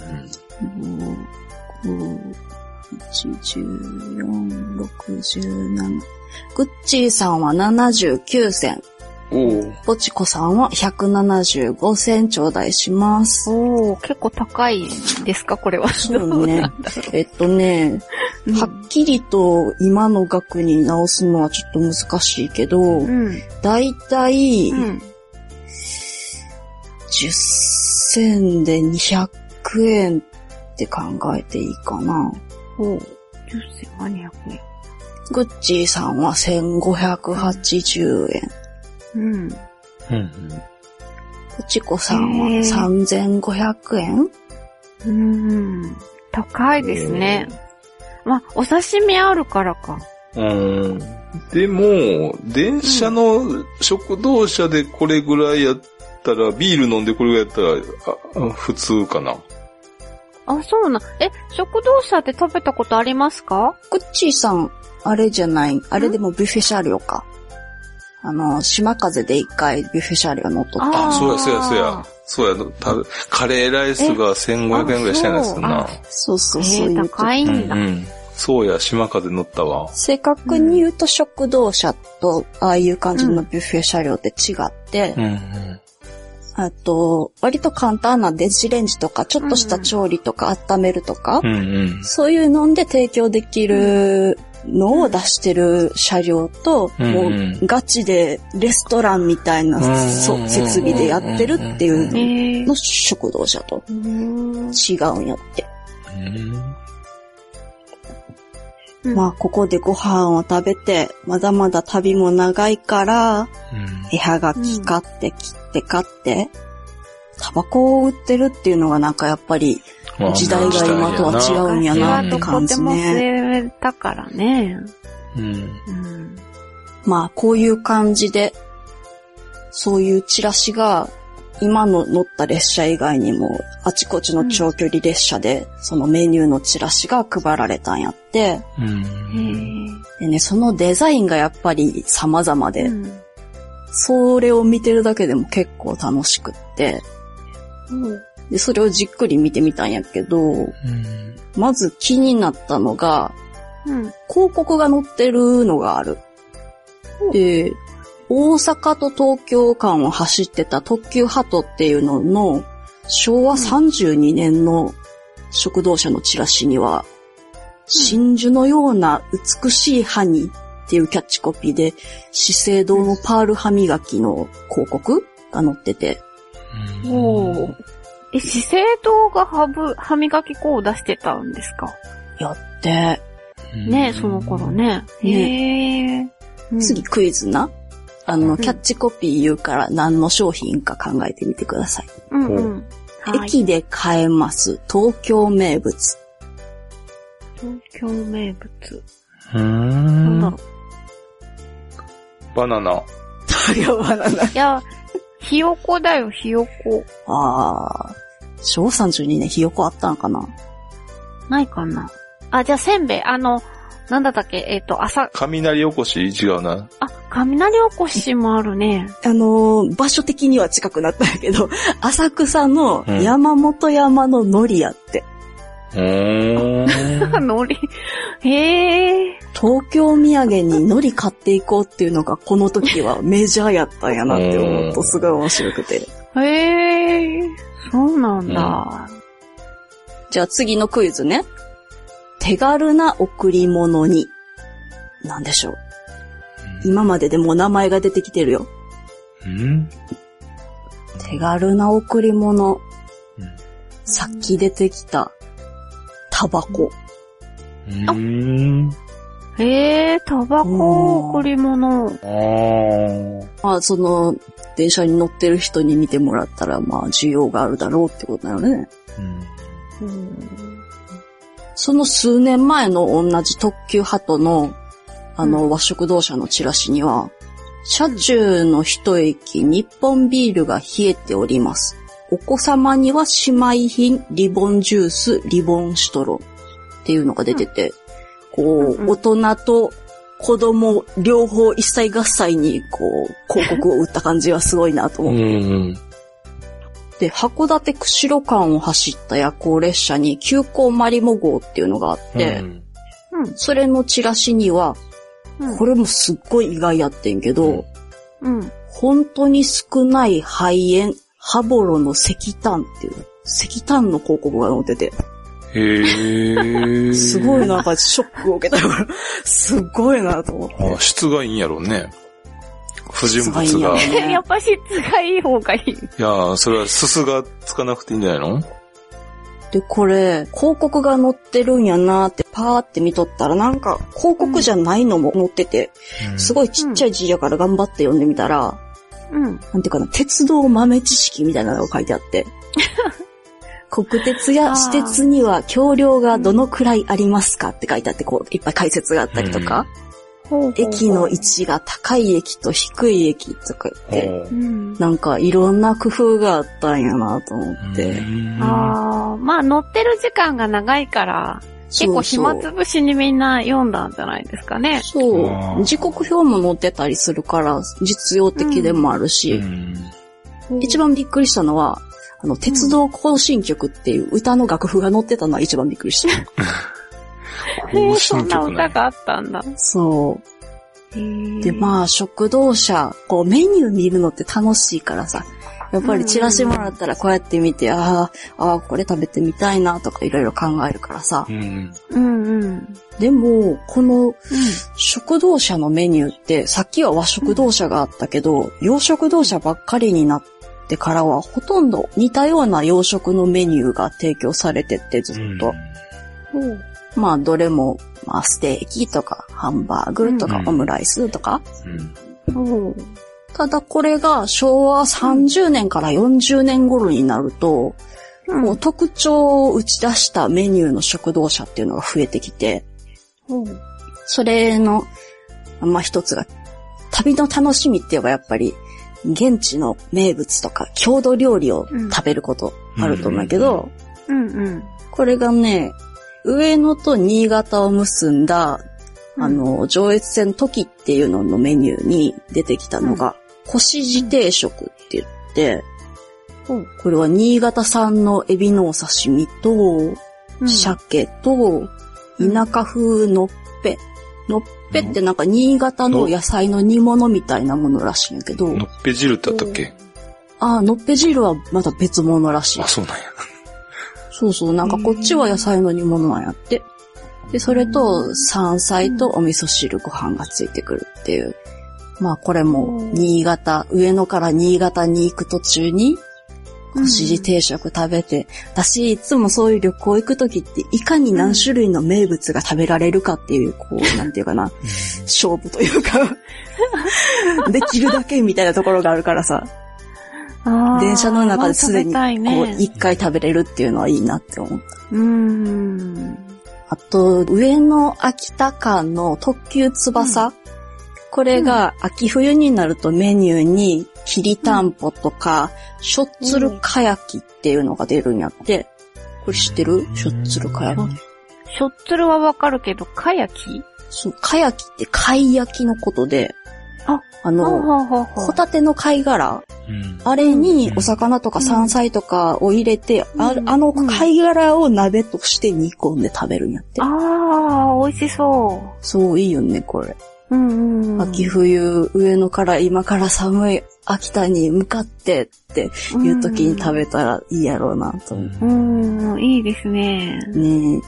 うん。5、1、14、67。グッチーさんは79銭。おうポチコさんは175銭頂戴します。おー、結構高いですかこれは。そうね。えっとね、うんはっきりと今の額に直すのはちょっと難しいけど、うん。だいたいうん。10銭で200円って考えていいかな。おー、10銭200円。グッチーさんは1580円。うん。うんうん。ポチコさんはへー3500円？うん。高いですね。まあ、お刺身あるからか。うん。でも、電車の食堂車でこれぐらいやったら、ビール飲んでこれぐらいやったら、あ普通かな。あ、そうな。え、食堂車って食べたことありますか？グッチーさん、あれじゃない？あれでもビュッフェ車両か。あの、島風で一回ビュッフェ車両乗っとった。あ、そうや、そうや、そうや。そうや、たカレーライスが1500円ぐらいしたんですよな。そうそうそう。えー、高いんだ。うんうんそうや、島風乗ったわ。正確に言うと食堂車と、ああいう感じのビュッフェ車両って違って、うんうん。あと、割と簡単な電子レンジとか、ちょっとした調理とか温めるとか、うんうん。そういうので提供できるのを出してる車両と、うんもうガチでレストランみたいなうんそう設備でやってるっていえうー。の食堂車とうん違うんやって。うん。まあ、ここでご飯を食べて、まだまだ旅も長いから、絵はがき買って、切って買って、タバコを売ってるっていうのがなんかやっぱり、まあ時代が今とは違うんやなって感じでもね。吸えたからね。うん。うん。まあ、こういう感じで、そういうチラシが、今の乗った列車以外にも、あちこちの長距離列車で、そのメニューのチラシが配られたんやって、うへん。ーでね、そのデザインがやっぱり様々で、うんそれを見てるだけでも結構楽しくって、で、それをじっくり見てみたんやけど、うん。まず気になったのが、うん。広告が載ってるのがある。で、大阪と東京間を走ってた特急ハトっていうのの昭和32年の食堂車のチラシには、真珠のような美しい歯にっていうキャッチコピーで、資生堂のパール歯磨きの広告が載ってて、おーえ、資生堂が歯ぶ、歯磨き粉を出してたんですか？やって、ねその頃ね。へえ。うん次クイズな？あの、んキャッチコピー言うから何の商品か考えてみてください。うん。駅で買えます。東京名物。東京名物。うなんだろん。バナナ。いや、バナナ。う。いや、ひよこだよ、ひよこ。あー。昭和32年ひよこあったんかな？ないかな。あ、じゃあせんべい。あの、なんだったっけ？えっ、と、朝、雷おこし？違うな。あ、雷おこしもあるね。あのー場所的には近くなったんやけど、浅草のうん山本山ののりやって。うーん。のり。へえ。東京土産に海苔買っていこうっていうのがこの時はメジャーやったんやなって思うとすごい面白くて。へえ。そうなんだ。じゃあ次のクイズね。手軽な贈り物に。なんでしょう。今まででもう名前が出てきてるよ。うん？手軽な贈り物。うんさっき出てきた、タバコ。うん。へえ、タバコ贈り物。まあ、その、電車に乗ってる人に見てもらったら、まあ、需要があるだろうってことだよね。その数年前の同じ特急ハトの、あの、和食同社のチラシには、車中の一駅、日本ビールが冷えております。お子様には姉妹品、リボンジュース、リボンシトロっていうのが出てて、こうんうう、大人と子供両方一切合切に、こう、広告を打った感じはすごいなとう思って。ん。で、函館釧路間を走った夜行列車に急行マリモ号っていうのがあって、うんそれのチラシには、うん。これもすっごい意外やってんけど、うんうん。本当に少ない肺炎、ハボロの石炭っていう、石炭の広告が載ってて、へー。すごいなんかショックを受けたから、すっごいなと思って。あ質がいいんやろうね。不純物質がが。いいんやろやっぱ質がいい方がいい。いやー、それはすすがつかなくていいんじゃないの？で、これ、広告が載ってるんやなってパーって見とったら、なんか広告じゃないのも載ってて、すごいちっちゃい字やから頑張って読んでみたら、うん。なんていうかな、鉄道豆知識みたいなのが書いてあって。国鉄や私鉄には橋梁がどのくらいありますかって書いてあって、こう、いっぱい解説があったりとか、駅の位置が高い駅と低い駅とか言って、うん。なんかいろんな工夫があったんやなと思って。ああ、まあ乗ってる時間が長いから、結構暇つぶしにみんな読んだんじゃないですかね。そう。時刻表も載ってたりするから、実用的でもあるし、一番びっくりしたのは、あの、鉄道行進曲っていう歌の楽譜が載ってたのは一番びっくりした。へえ、更そんな。歌があったんだ。そう。で、あ、まあ、食堂車、こう、メニュー見るのって楽しいからさ、やっぱりチラシもらったらこうやって見て、ああ、ああ、これ食べてみたいなとかいろいろ考えるからさう。ん。うんうん。でも、この食堂車のメニューって、さっきは和食堂車があったけど、洋食堂車ばっかりになってからは、ほとんど似たような洋食のメニューが提供されてってずっと。うん。まあ、どれも、まあ、ステーキとか、ハンバーグとか、うんオムライスとか。うん。うん。ただこれが昭和30年から40年頃になると、こう特徴を打ち出したメニューの食堂車っていうのが増えてきて、うん。それの、まあ一つが、旅の楽しみって言えばやっぱり、現地の名物とか郷土料理を食べることあると思うけど、うんうん。これがね、上野と新潟を結んだ、あの、上越線時っていうののメニューに出てきたのが、腰地定食って言って、うんこれは新潟産のエビのお刺身と、うん、鮭と、田舎風のっぺ。のっぺってなんか新潟の野菜の煮物みたいなものらしいんやけど、のっぺ汁ってあったっけ？ああ、のっぺ汁はまた別物らしいあ、。そうなんや。そうそう、なんかこっちは野菜の煮物なんやって。で、それと山菜とお味噌汁ご飯がついてくるっていう。まあこれも新潟、上野から新潟に行く途中に、腰地定食食べて、私いつもそういう旅行行くときっていかに何種類の名物が食べられるかっていう、こう、なんていうかな、勝負というか、できるだけみたいなところがあるからさ、電車の中ですでにこうね一回食べれるっていうのはいいなって思った。うーん。あと、上野秋田間の特急翼。これが秋冬になるとメニューに、きりたんぽとか、しょっつるか焼きっていうのが出るんやって。これ知ってる？しょっつるか焼き。しょっつるはわかるけど、かやき？そう、か焼きって貝焼きのことで、あ、あの、ホタテの貝殻、うん。あれにお魚とか山菜とかを入れて、あうんあの貝殻を鍋として煮込んで食べるんやって。ああ、美味しそそう、いいよね、これ。う。うんうんうん。秋冬、上野から今から寒い秋田に向かってっていう時に食べたらいいやろうなと思う。うん、いいですね。ねえ。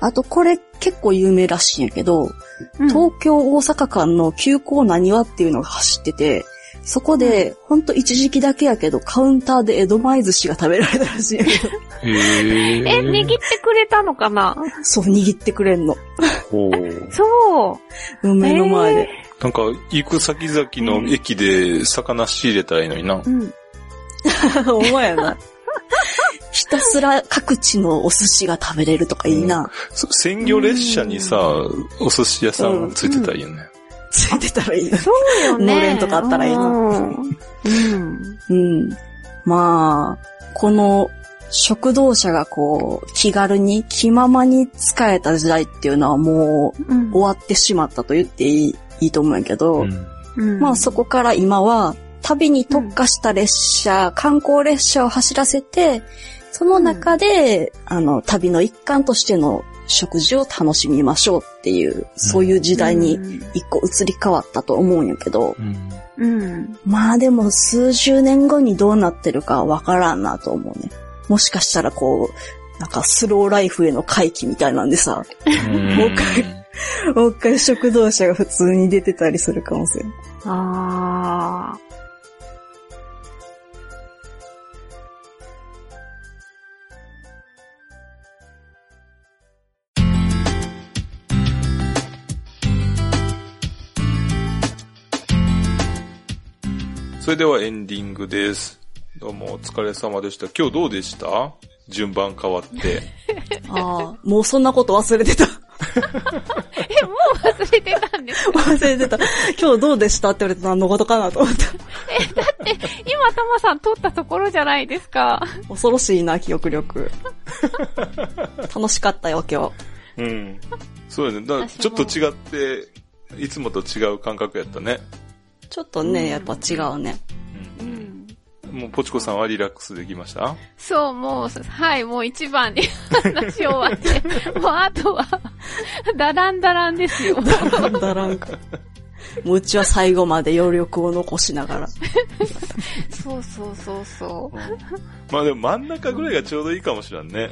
あとこれ結構有名らしいんやけど、うん東京大阪間の急行なにわっていうのが走ってて、そこで、ほんと一時期だけやけど、カウンターで江戸前寿司が食べられたらしいんやけど、へえ。え、握ってくれたのかな？そう握ってくれんの。ほう。そう。目の前で。なんか、行く先々の駅で魚仕入れたらいいのにな。うん。お前やな。ひたすら各地のお寿司が食べれるとかいいな。そ鮮魚列車にさ、お寿司屋さんついてたらいいよね。ついてたらいいな。そうよね。のれんとかあったらいいなうん。うん。うん。まあ、この食堂車がこう、気軽に気ままに使えた時代っていうのはもううん終わってしまったと言っていいいいと思うんやけど、うん。うんまあそこから今は旅に特化した列車、観光列車を走らせて、その中で、あの、旅の一環としての食事を楽しみましょうっていう、そういう時代に一個移り変わったと思うんやけど、うん。うん。まあでも数十年後にどうなってるかわからんなと思うね。もしかしたらこう、なんかスローライフへの回帰みたいなんでさ、もう一回もう一回食堂車が普通に出てたりするかもしれん。ああ。それではエンディングです。どうもお疲れ様でした。今日どうでした？順番変わって。ああ、もうそんなこと忘れてた。え、もう忘れてたんですか？忘れてた。今日どうでした？って言われて何のことかなと思った。今、たまさん撮ったところじゃないですか。恐ろしいな、記憶力。楽しかったよ、今日。うん。そうやね。だからちょっと違って、いつもと違う感覚やったね。ちょっとね、やっぱ違うね。うん。もう、ポチコさんはリラックスできました？そう、もう、はい、もう一番に 話終わって、もうあとは、ダランダランですよ。だんだらんか。もううちは最後まで余力を残しながら。そうそうそうそう。まあでも真ん中ぐらいがちょうどいいかもしれんね。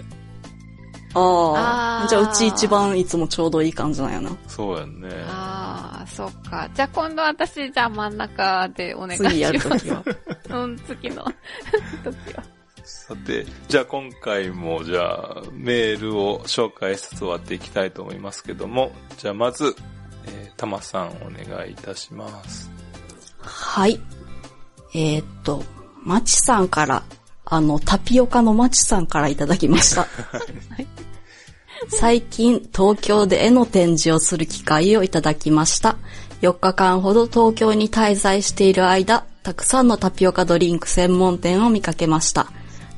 ああ。あーじゃあうち一番いつもちょうどいい感じなんやな。そうやんね。ああ、そっか。じゃあ今度私、じゃあ真ん中でお願いします。次やるときは。うん、次の 時は。さて、じゃあ今回もじゃあメールを紹介しつつ終わっていきたいと思いますけども、じゃあまず、えー、たまさんお願いいたします。はい。えーっと、まちさんから、あの、タピオカのまちさんからいただきました。最近、東京で絵の展示をする機会をいただきました。4日間ほど東京に滞在している間、たくさんのタピオカドリンク専門店を見かけました。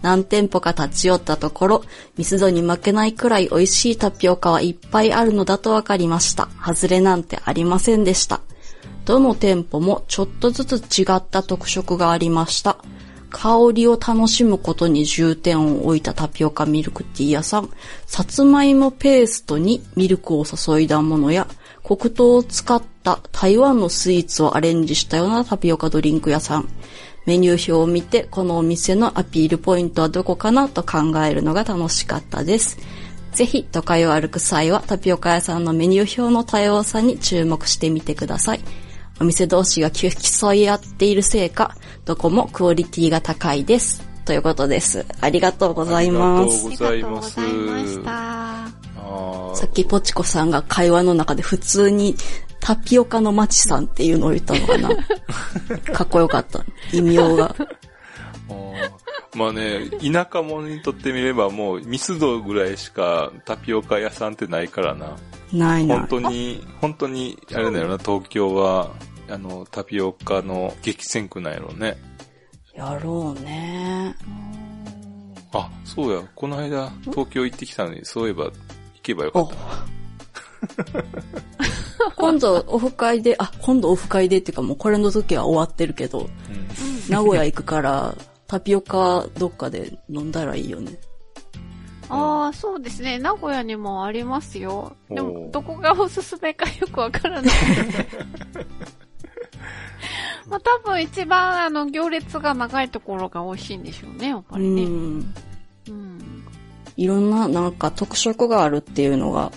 何店舗か立ち寄ったところ、ミスドに負けないくらい美味しいタピオカはいっぱいあるのだとわかりました。外れなんてありませんでした。どの店舗もちょっとずつ違った特色がありました。香りを楽しむことに重点を置いたタピオカミルクティー屋さん、さつまいもペーストにミルクを注いだものや、黒糖を使った台湾のスイーツをアレンジしたようなタピオカドリンク屋さん、メニュー表を見て、このお店のアピールポイントはどこかなと考えるのが楽しかったです。ぜひ、都会を歩く際はタピオカ屋さんのメニュー表の多様さに注目してみてください。お店同士が競い合っているせいか、どこもクオリティが高いです。ということです。ありがとうございます。ありがとうございました。さっきポチコさんが会話の中で普通にタピオカのマチさんっていうのを言ったのかな。かっこよかった。異名が。まあね、田舎者にとってみればもうミスドぐらいしかタピオカ屋さんってないからな。ないな本。当に、本当に、あれだよな、東京は、あの、タピオカの激戦区なんやろうね。やろうね。あ、そうや、この間、東京行ってきたのに、そういえば、行けばよかおった。今度オフ会で、あ、今度オフ会でっていうかもうこれの時は終わってるけど、うん名古屋行くからタピオカどっかで飲んだらいいよね。ああ、そうですね。名古屋にもありますよ。でおも、ーどこがおすすめかよくわからない。まあ多分一番あの行列が長いところが美味しいんでしょうね、やっぱうりね。ん。うん。いろんななんか特色があるっていうのが、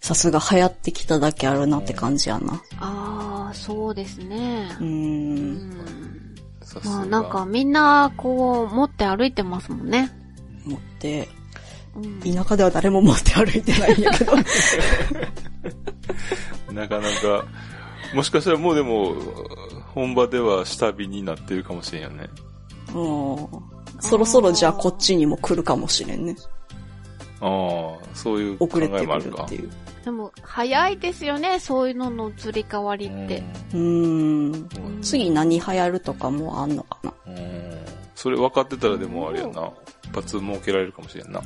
さすが流行ってきただけあるなって感じやな。ああ、そうですねう。。うんん。さすが。まあなんかみんなこう持って歩いてますもんね。持って、うん。田舎では誰も持って歩いてないんやけど。なかなか、もしかしたらもうでも、本場では下火になってるかもしれんよね。うんそろそろじゃあこっちにも来るかもしれんね。ああ、そういう考えもあるか。るっていう。でも早いですよね、そういうのの移り変わりって。うん。うん次何流行るとかもあんのかな。うんそれ分かってたらでもあれやな。一発設けられるかもしれんな。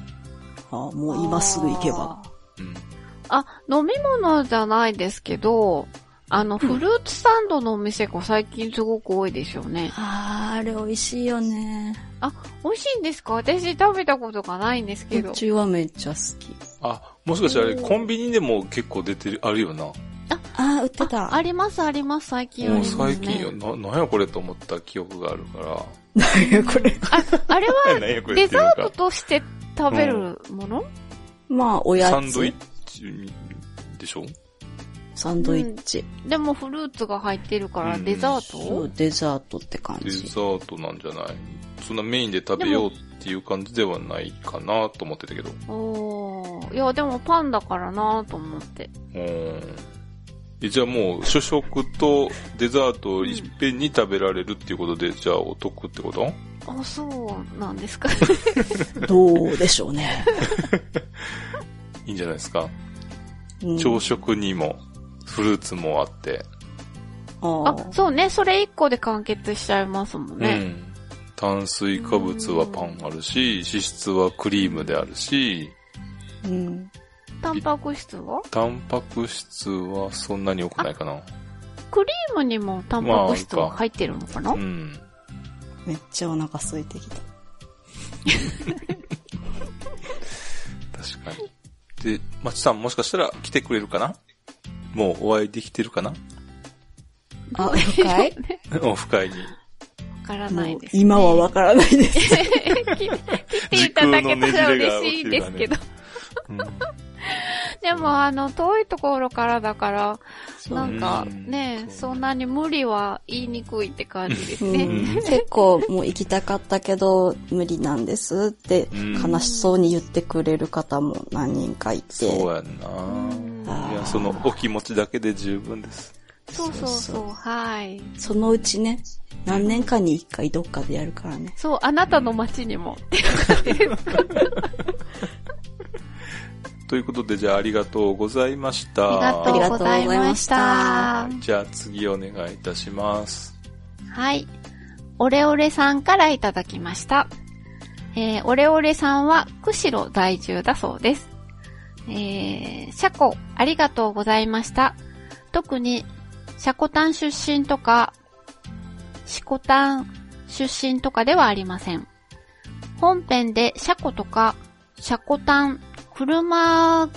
あもう今すぐ行けば。うん。あ、飲み物じゃないですけど、あの、フルーツサンドのお店が最近すごく多いですよね。あー、あれ美味しいよね。美味しいんですか？私食べたことがないんですけどう。ちはめっちゃ好き。あ、もしかしてあれ、コンビニでも結構出てる、あるよな。あー、売ってた。ありますあります、最近あもうります、ね。最近よ、な、なんやこれと思った記憶があるから。何やこれ。あ、あれは デザートとして食べるもの、まあ、おやつ。サンドイッチでしょ？サンドイッチ。でもフルーツが入ってるからうんデザート、そう、デザートって感デザじ。ートなんじゃない？そんなメインで食べようっていう感じではないかなと思ってたけど。おーいや、でもパンだからなと思って。うん。えじゃあもう主食とデザートをいっぺんに食べられるっていうことで、じゃあお得ってこと？あ、そうなんですか。どうでしょうね。いいんじゃないですか？うん朝食にもフルーツもあって。ああ、そうね。それ一個で完結しちゃいますもんね。うん。炭水化物はパンあるし、脂質はクリームであるし、うん。タンパク質は？タンパク質はそんなに多くないかな。クリームにもタンパク質は入ってるのかな、うん。めっちゃお腹空いてきた。確かに。で、まちさんもしかしたら来てくれるかな？もうお会いできてるかな？あ、深い？オフ会に。わからなもいうです、ね。今はわからないです。来ていただけたら嬉しいですけど。うん、でも、あの、遠いところからだから、そうなんかうんね、そんなに無理は言いにくいって感じですね。うん、結構もう行きたかったけど無理なんですってうん悲しそうに言ってくれる方も何人かいて。そうやんな。いや、そのお気持ちだけで十分です。そうそうそうそう、はい。そのうちね、何年かに一回どっかでやるからね。そう、あなたの街にも。ということで、じゃあありがとうございました。ありがとうございました。はいじゃあ次お願いいたします。はい。オレオレさんからいただきました。えー、オレオレさんは釧路在住だそうです。えー、シャコ、ありがとうございました。特に、シャコタン出身とか、シコタン出身とかではありません。本編でシャコとか、シャコタン、車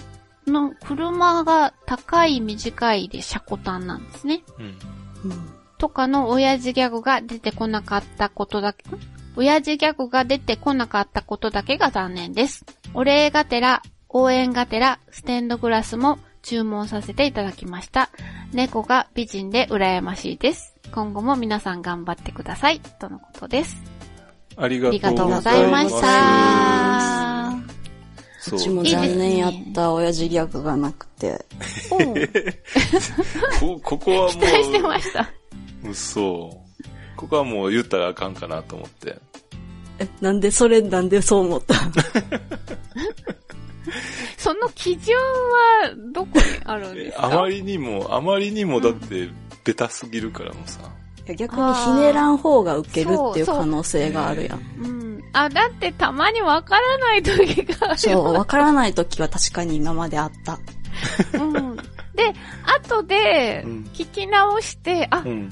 の、車が高い短いでシャコタンなんですね。うん。うんとかの親父ギャグが出てこなかったことだけ、ん親父ギャグが出てこなかったことだけが残念です。お礼がてら、応援がてら、ステンドグラスも注文させていただきました。猫が美人で羨ましいです。今後も皆さん頑張ってください。とのことです。ありがありがとうごございまし。た。そううちも残念やった親父ギャグがなくて。こここはもう、期待してました。嘘。ここはもう言ったらあかんかなと思って。え、なんでそれなんでそう思った？その基準はどこにあるんですか？あまりにも、あまりにもだって、ベタすぎるからもうさ。逆にひねらん方が受けるっていう可能性があるやん。うん。あ、だってたまにわからない時がある。そう、わからない時は確かに今まであった。うん。で、後でうん、聞き直して、あう、ん。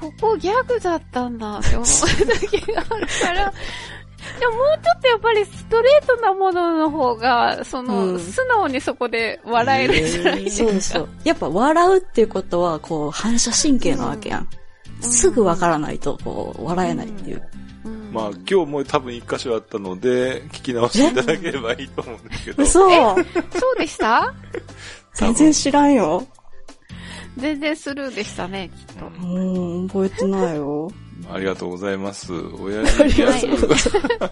ここギャグだったんだって思う時があるから、でももうちょっとやっぱりストレートなものの方が、その、うん素直にそこで笑えるじゃないですか。そうそう。やっぱ笑うっていうことは、こう、反射神経なわけやん。うんすぐわからないと、こう、笑えないっていう。うんまあ今日も多分一箇所あったので、聞き直していただければいいと思うんですけど。嘘そうでした？全然知らんよ。全然スルーでしたね、きっと。うんうん、覚えてないよ。ありがとうございます。親父ギャグ。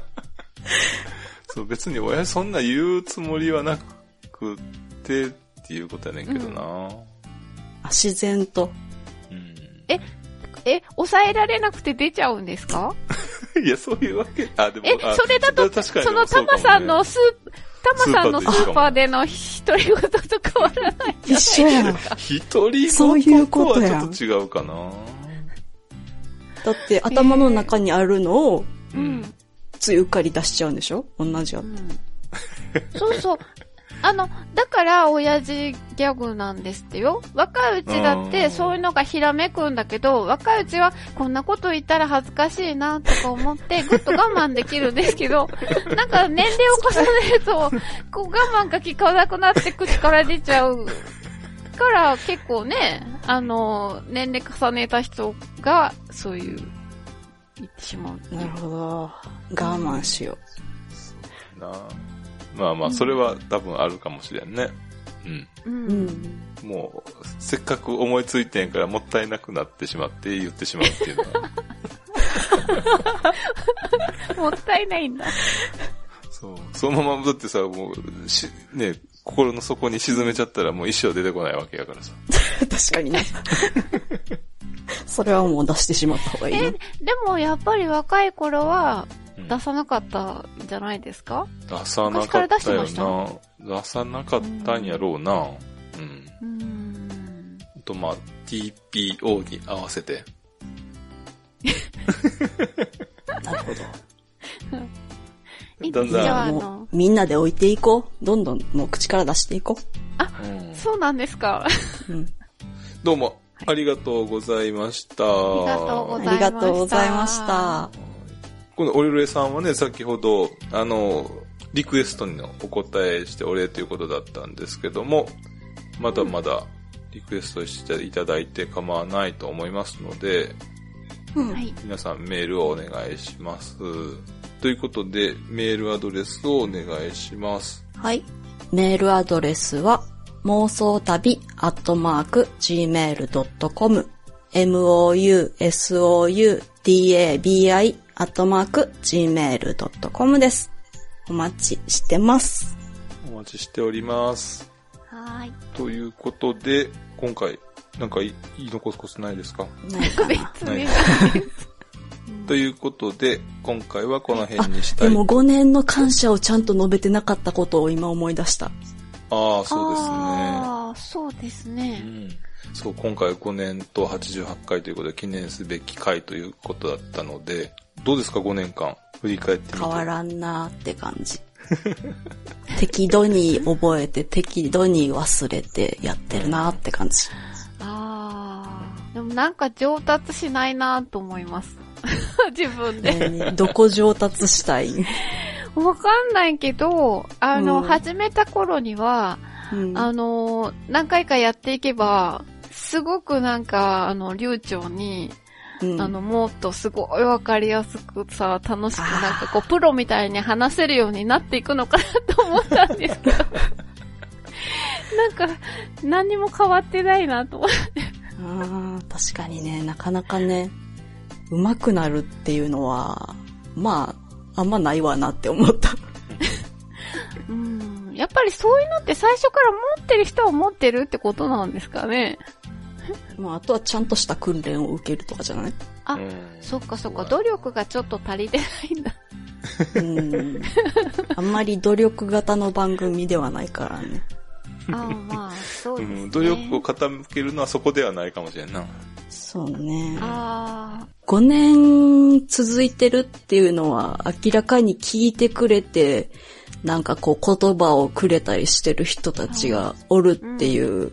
そう、別に親父そんな言うつもりはなくってっていうことやねんけどな。あ自然と。うん。え、抑えられなくて出ちゃうんですか？いや、そういうわけ。あ、でも、えあ、それだと、そのタマさんのスー、タマさんのスーパーでの独り言と変わらないじゃない一緒やん。一人そういうことはちょっと違うかな。だって頭の中にあるのを、う。ん。ついうっかり出しちゃうんでしょ？同じやう。んそうそう。あの、だから、親父ギャグなんですってよ。若いうちだって、うんそういうのがひらめくんだけど、若いうちは、こんなこと言ったら恥ずかしいな、とか思って、ぐっと我慢できるんですけど、なんか年齢を重ねると、こう我慢が効かなくなって口から出ちゃう。から、結構ね、あの、年齢重ねた人が、そういう、言ってしまう。なるほど。我慢しよなまあまあ、それは多分あるかもしれんね。うん。う。んん。もう、せっかく思いついてんからもったいなくなってしまって言ってしまうっていうのは。もったいないんだ。そう。そのままだってさ、もう、し、ね、心の底に沈めちゃったらもう一生出てこないわけやからさ。確かにね。それはもう出してしまった方がいいえ、ねで。もやっぱり若い頃はうん出さなかったんじゃないですか？出さなかったよな。出さなかったんやろうな。うん。うーん。と、まあ、TPO に合わせて。なるほど。んだんじゃあ、あもの、うみんなで置いていこう。どんどんもう口から出していこうんそうなんですか。う。うん。どうも。ありがとうございましたありがとうございました。このオレルレさんはね、先ほど、あの、リクエストにのお答えしてお礼ということだったんですけども、まだまだリクエストしていただいて構わないと思いますので、うんはい。皆さんメールをお願いします。ということで、メールアドレスをお願いします。はい。メールアドレスは、妄想旅アットマーク gmail.com mousoutabi アットマーク gmail.com です。お待ちしてます。お待ちしております。はーい。ということで、今回、なんか言い残すことないですか？ないかな。別に。ということで、今回はこの辺にしたい。でも5年の感謝をちゃんと述べてなかったことを今思い出した。ああ、そうですね。ああ、そうですうね。んそう、今回5年と88回ということで記念すべき回ということだったので、どうですか5年間？振り返ってみて。変わらんなーって感じ。適度に覚えて適度に忘れてやってるなーって感じ。ああ。でもなんか上達しないなと思います。自分で。どこ上達したい？わかんないけど、あの、うん始めた頃には、うんあの、何回かやっていけば、すごくなんか、あの、流暢に、うんあの、もっとすごいわかりやすくさ、楽しくなんかこう、プロみたいに話せるようになっていくのかなと思ったんですけど。なんか、何にも変わってないなと思って。あー確かにね、なかなかね、上手くなるっていうのは、まあ、あんまないわなって思った。うん。やっぱりそういうのって最初から持ってる人は持ってるってことなんですかね。まあ、あとはちゃんとした訓練を受けるとかじゃない？あうんそっかそっか、努力がちょっと足りてないんだ。うん。あんまり努力型の番組ではないからね。ああ、まあ、そうですね。うん、努力を傾けるのはそこではないかもしれんな。そうね。あ5年続いてるっていうのは明らかに聞いてくれて、なんかこう言葉をくれたりしてる人たちがおるっていううん。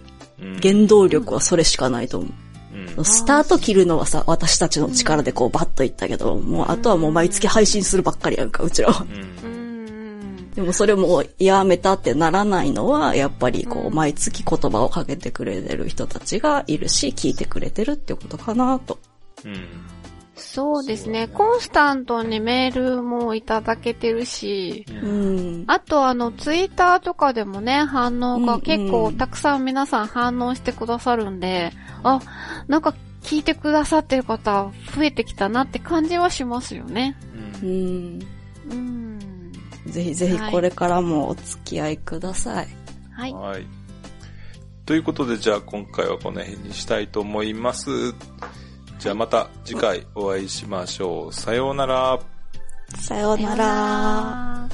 原動力はそれしかないと思う。うんスタート切るのはさ、私たちの力でこうバッといったけど、もうあとはもう毎月配信するばっかりやんか、うちらは。うん。でもそれもやめたってならないのは、やっぱりこううん毎月言葉をかけてくれてる人たちがいるし、聞いてくれてるってことかなと。うん。そうですね。コンスタントにメールもいただけてるし、うん。あとあの、ツイッターとかでもね、反応が結構たくさん皆さん反応してくださるんで、あ、なんか聞いてくださってる方増えてきたなって感じはしますよね。ううんん。うん。ぜひぜひこれからもお付き合いください。はい。はい。ということで、じゃあ今回はこの辺にしたいと思います。じゃあまた次回お会いしましょう。さようなら。さようなら。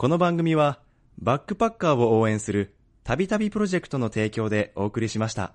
この番組はバックパッカーを応援するたびたびプロジェクトの提供でお送りしました。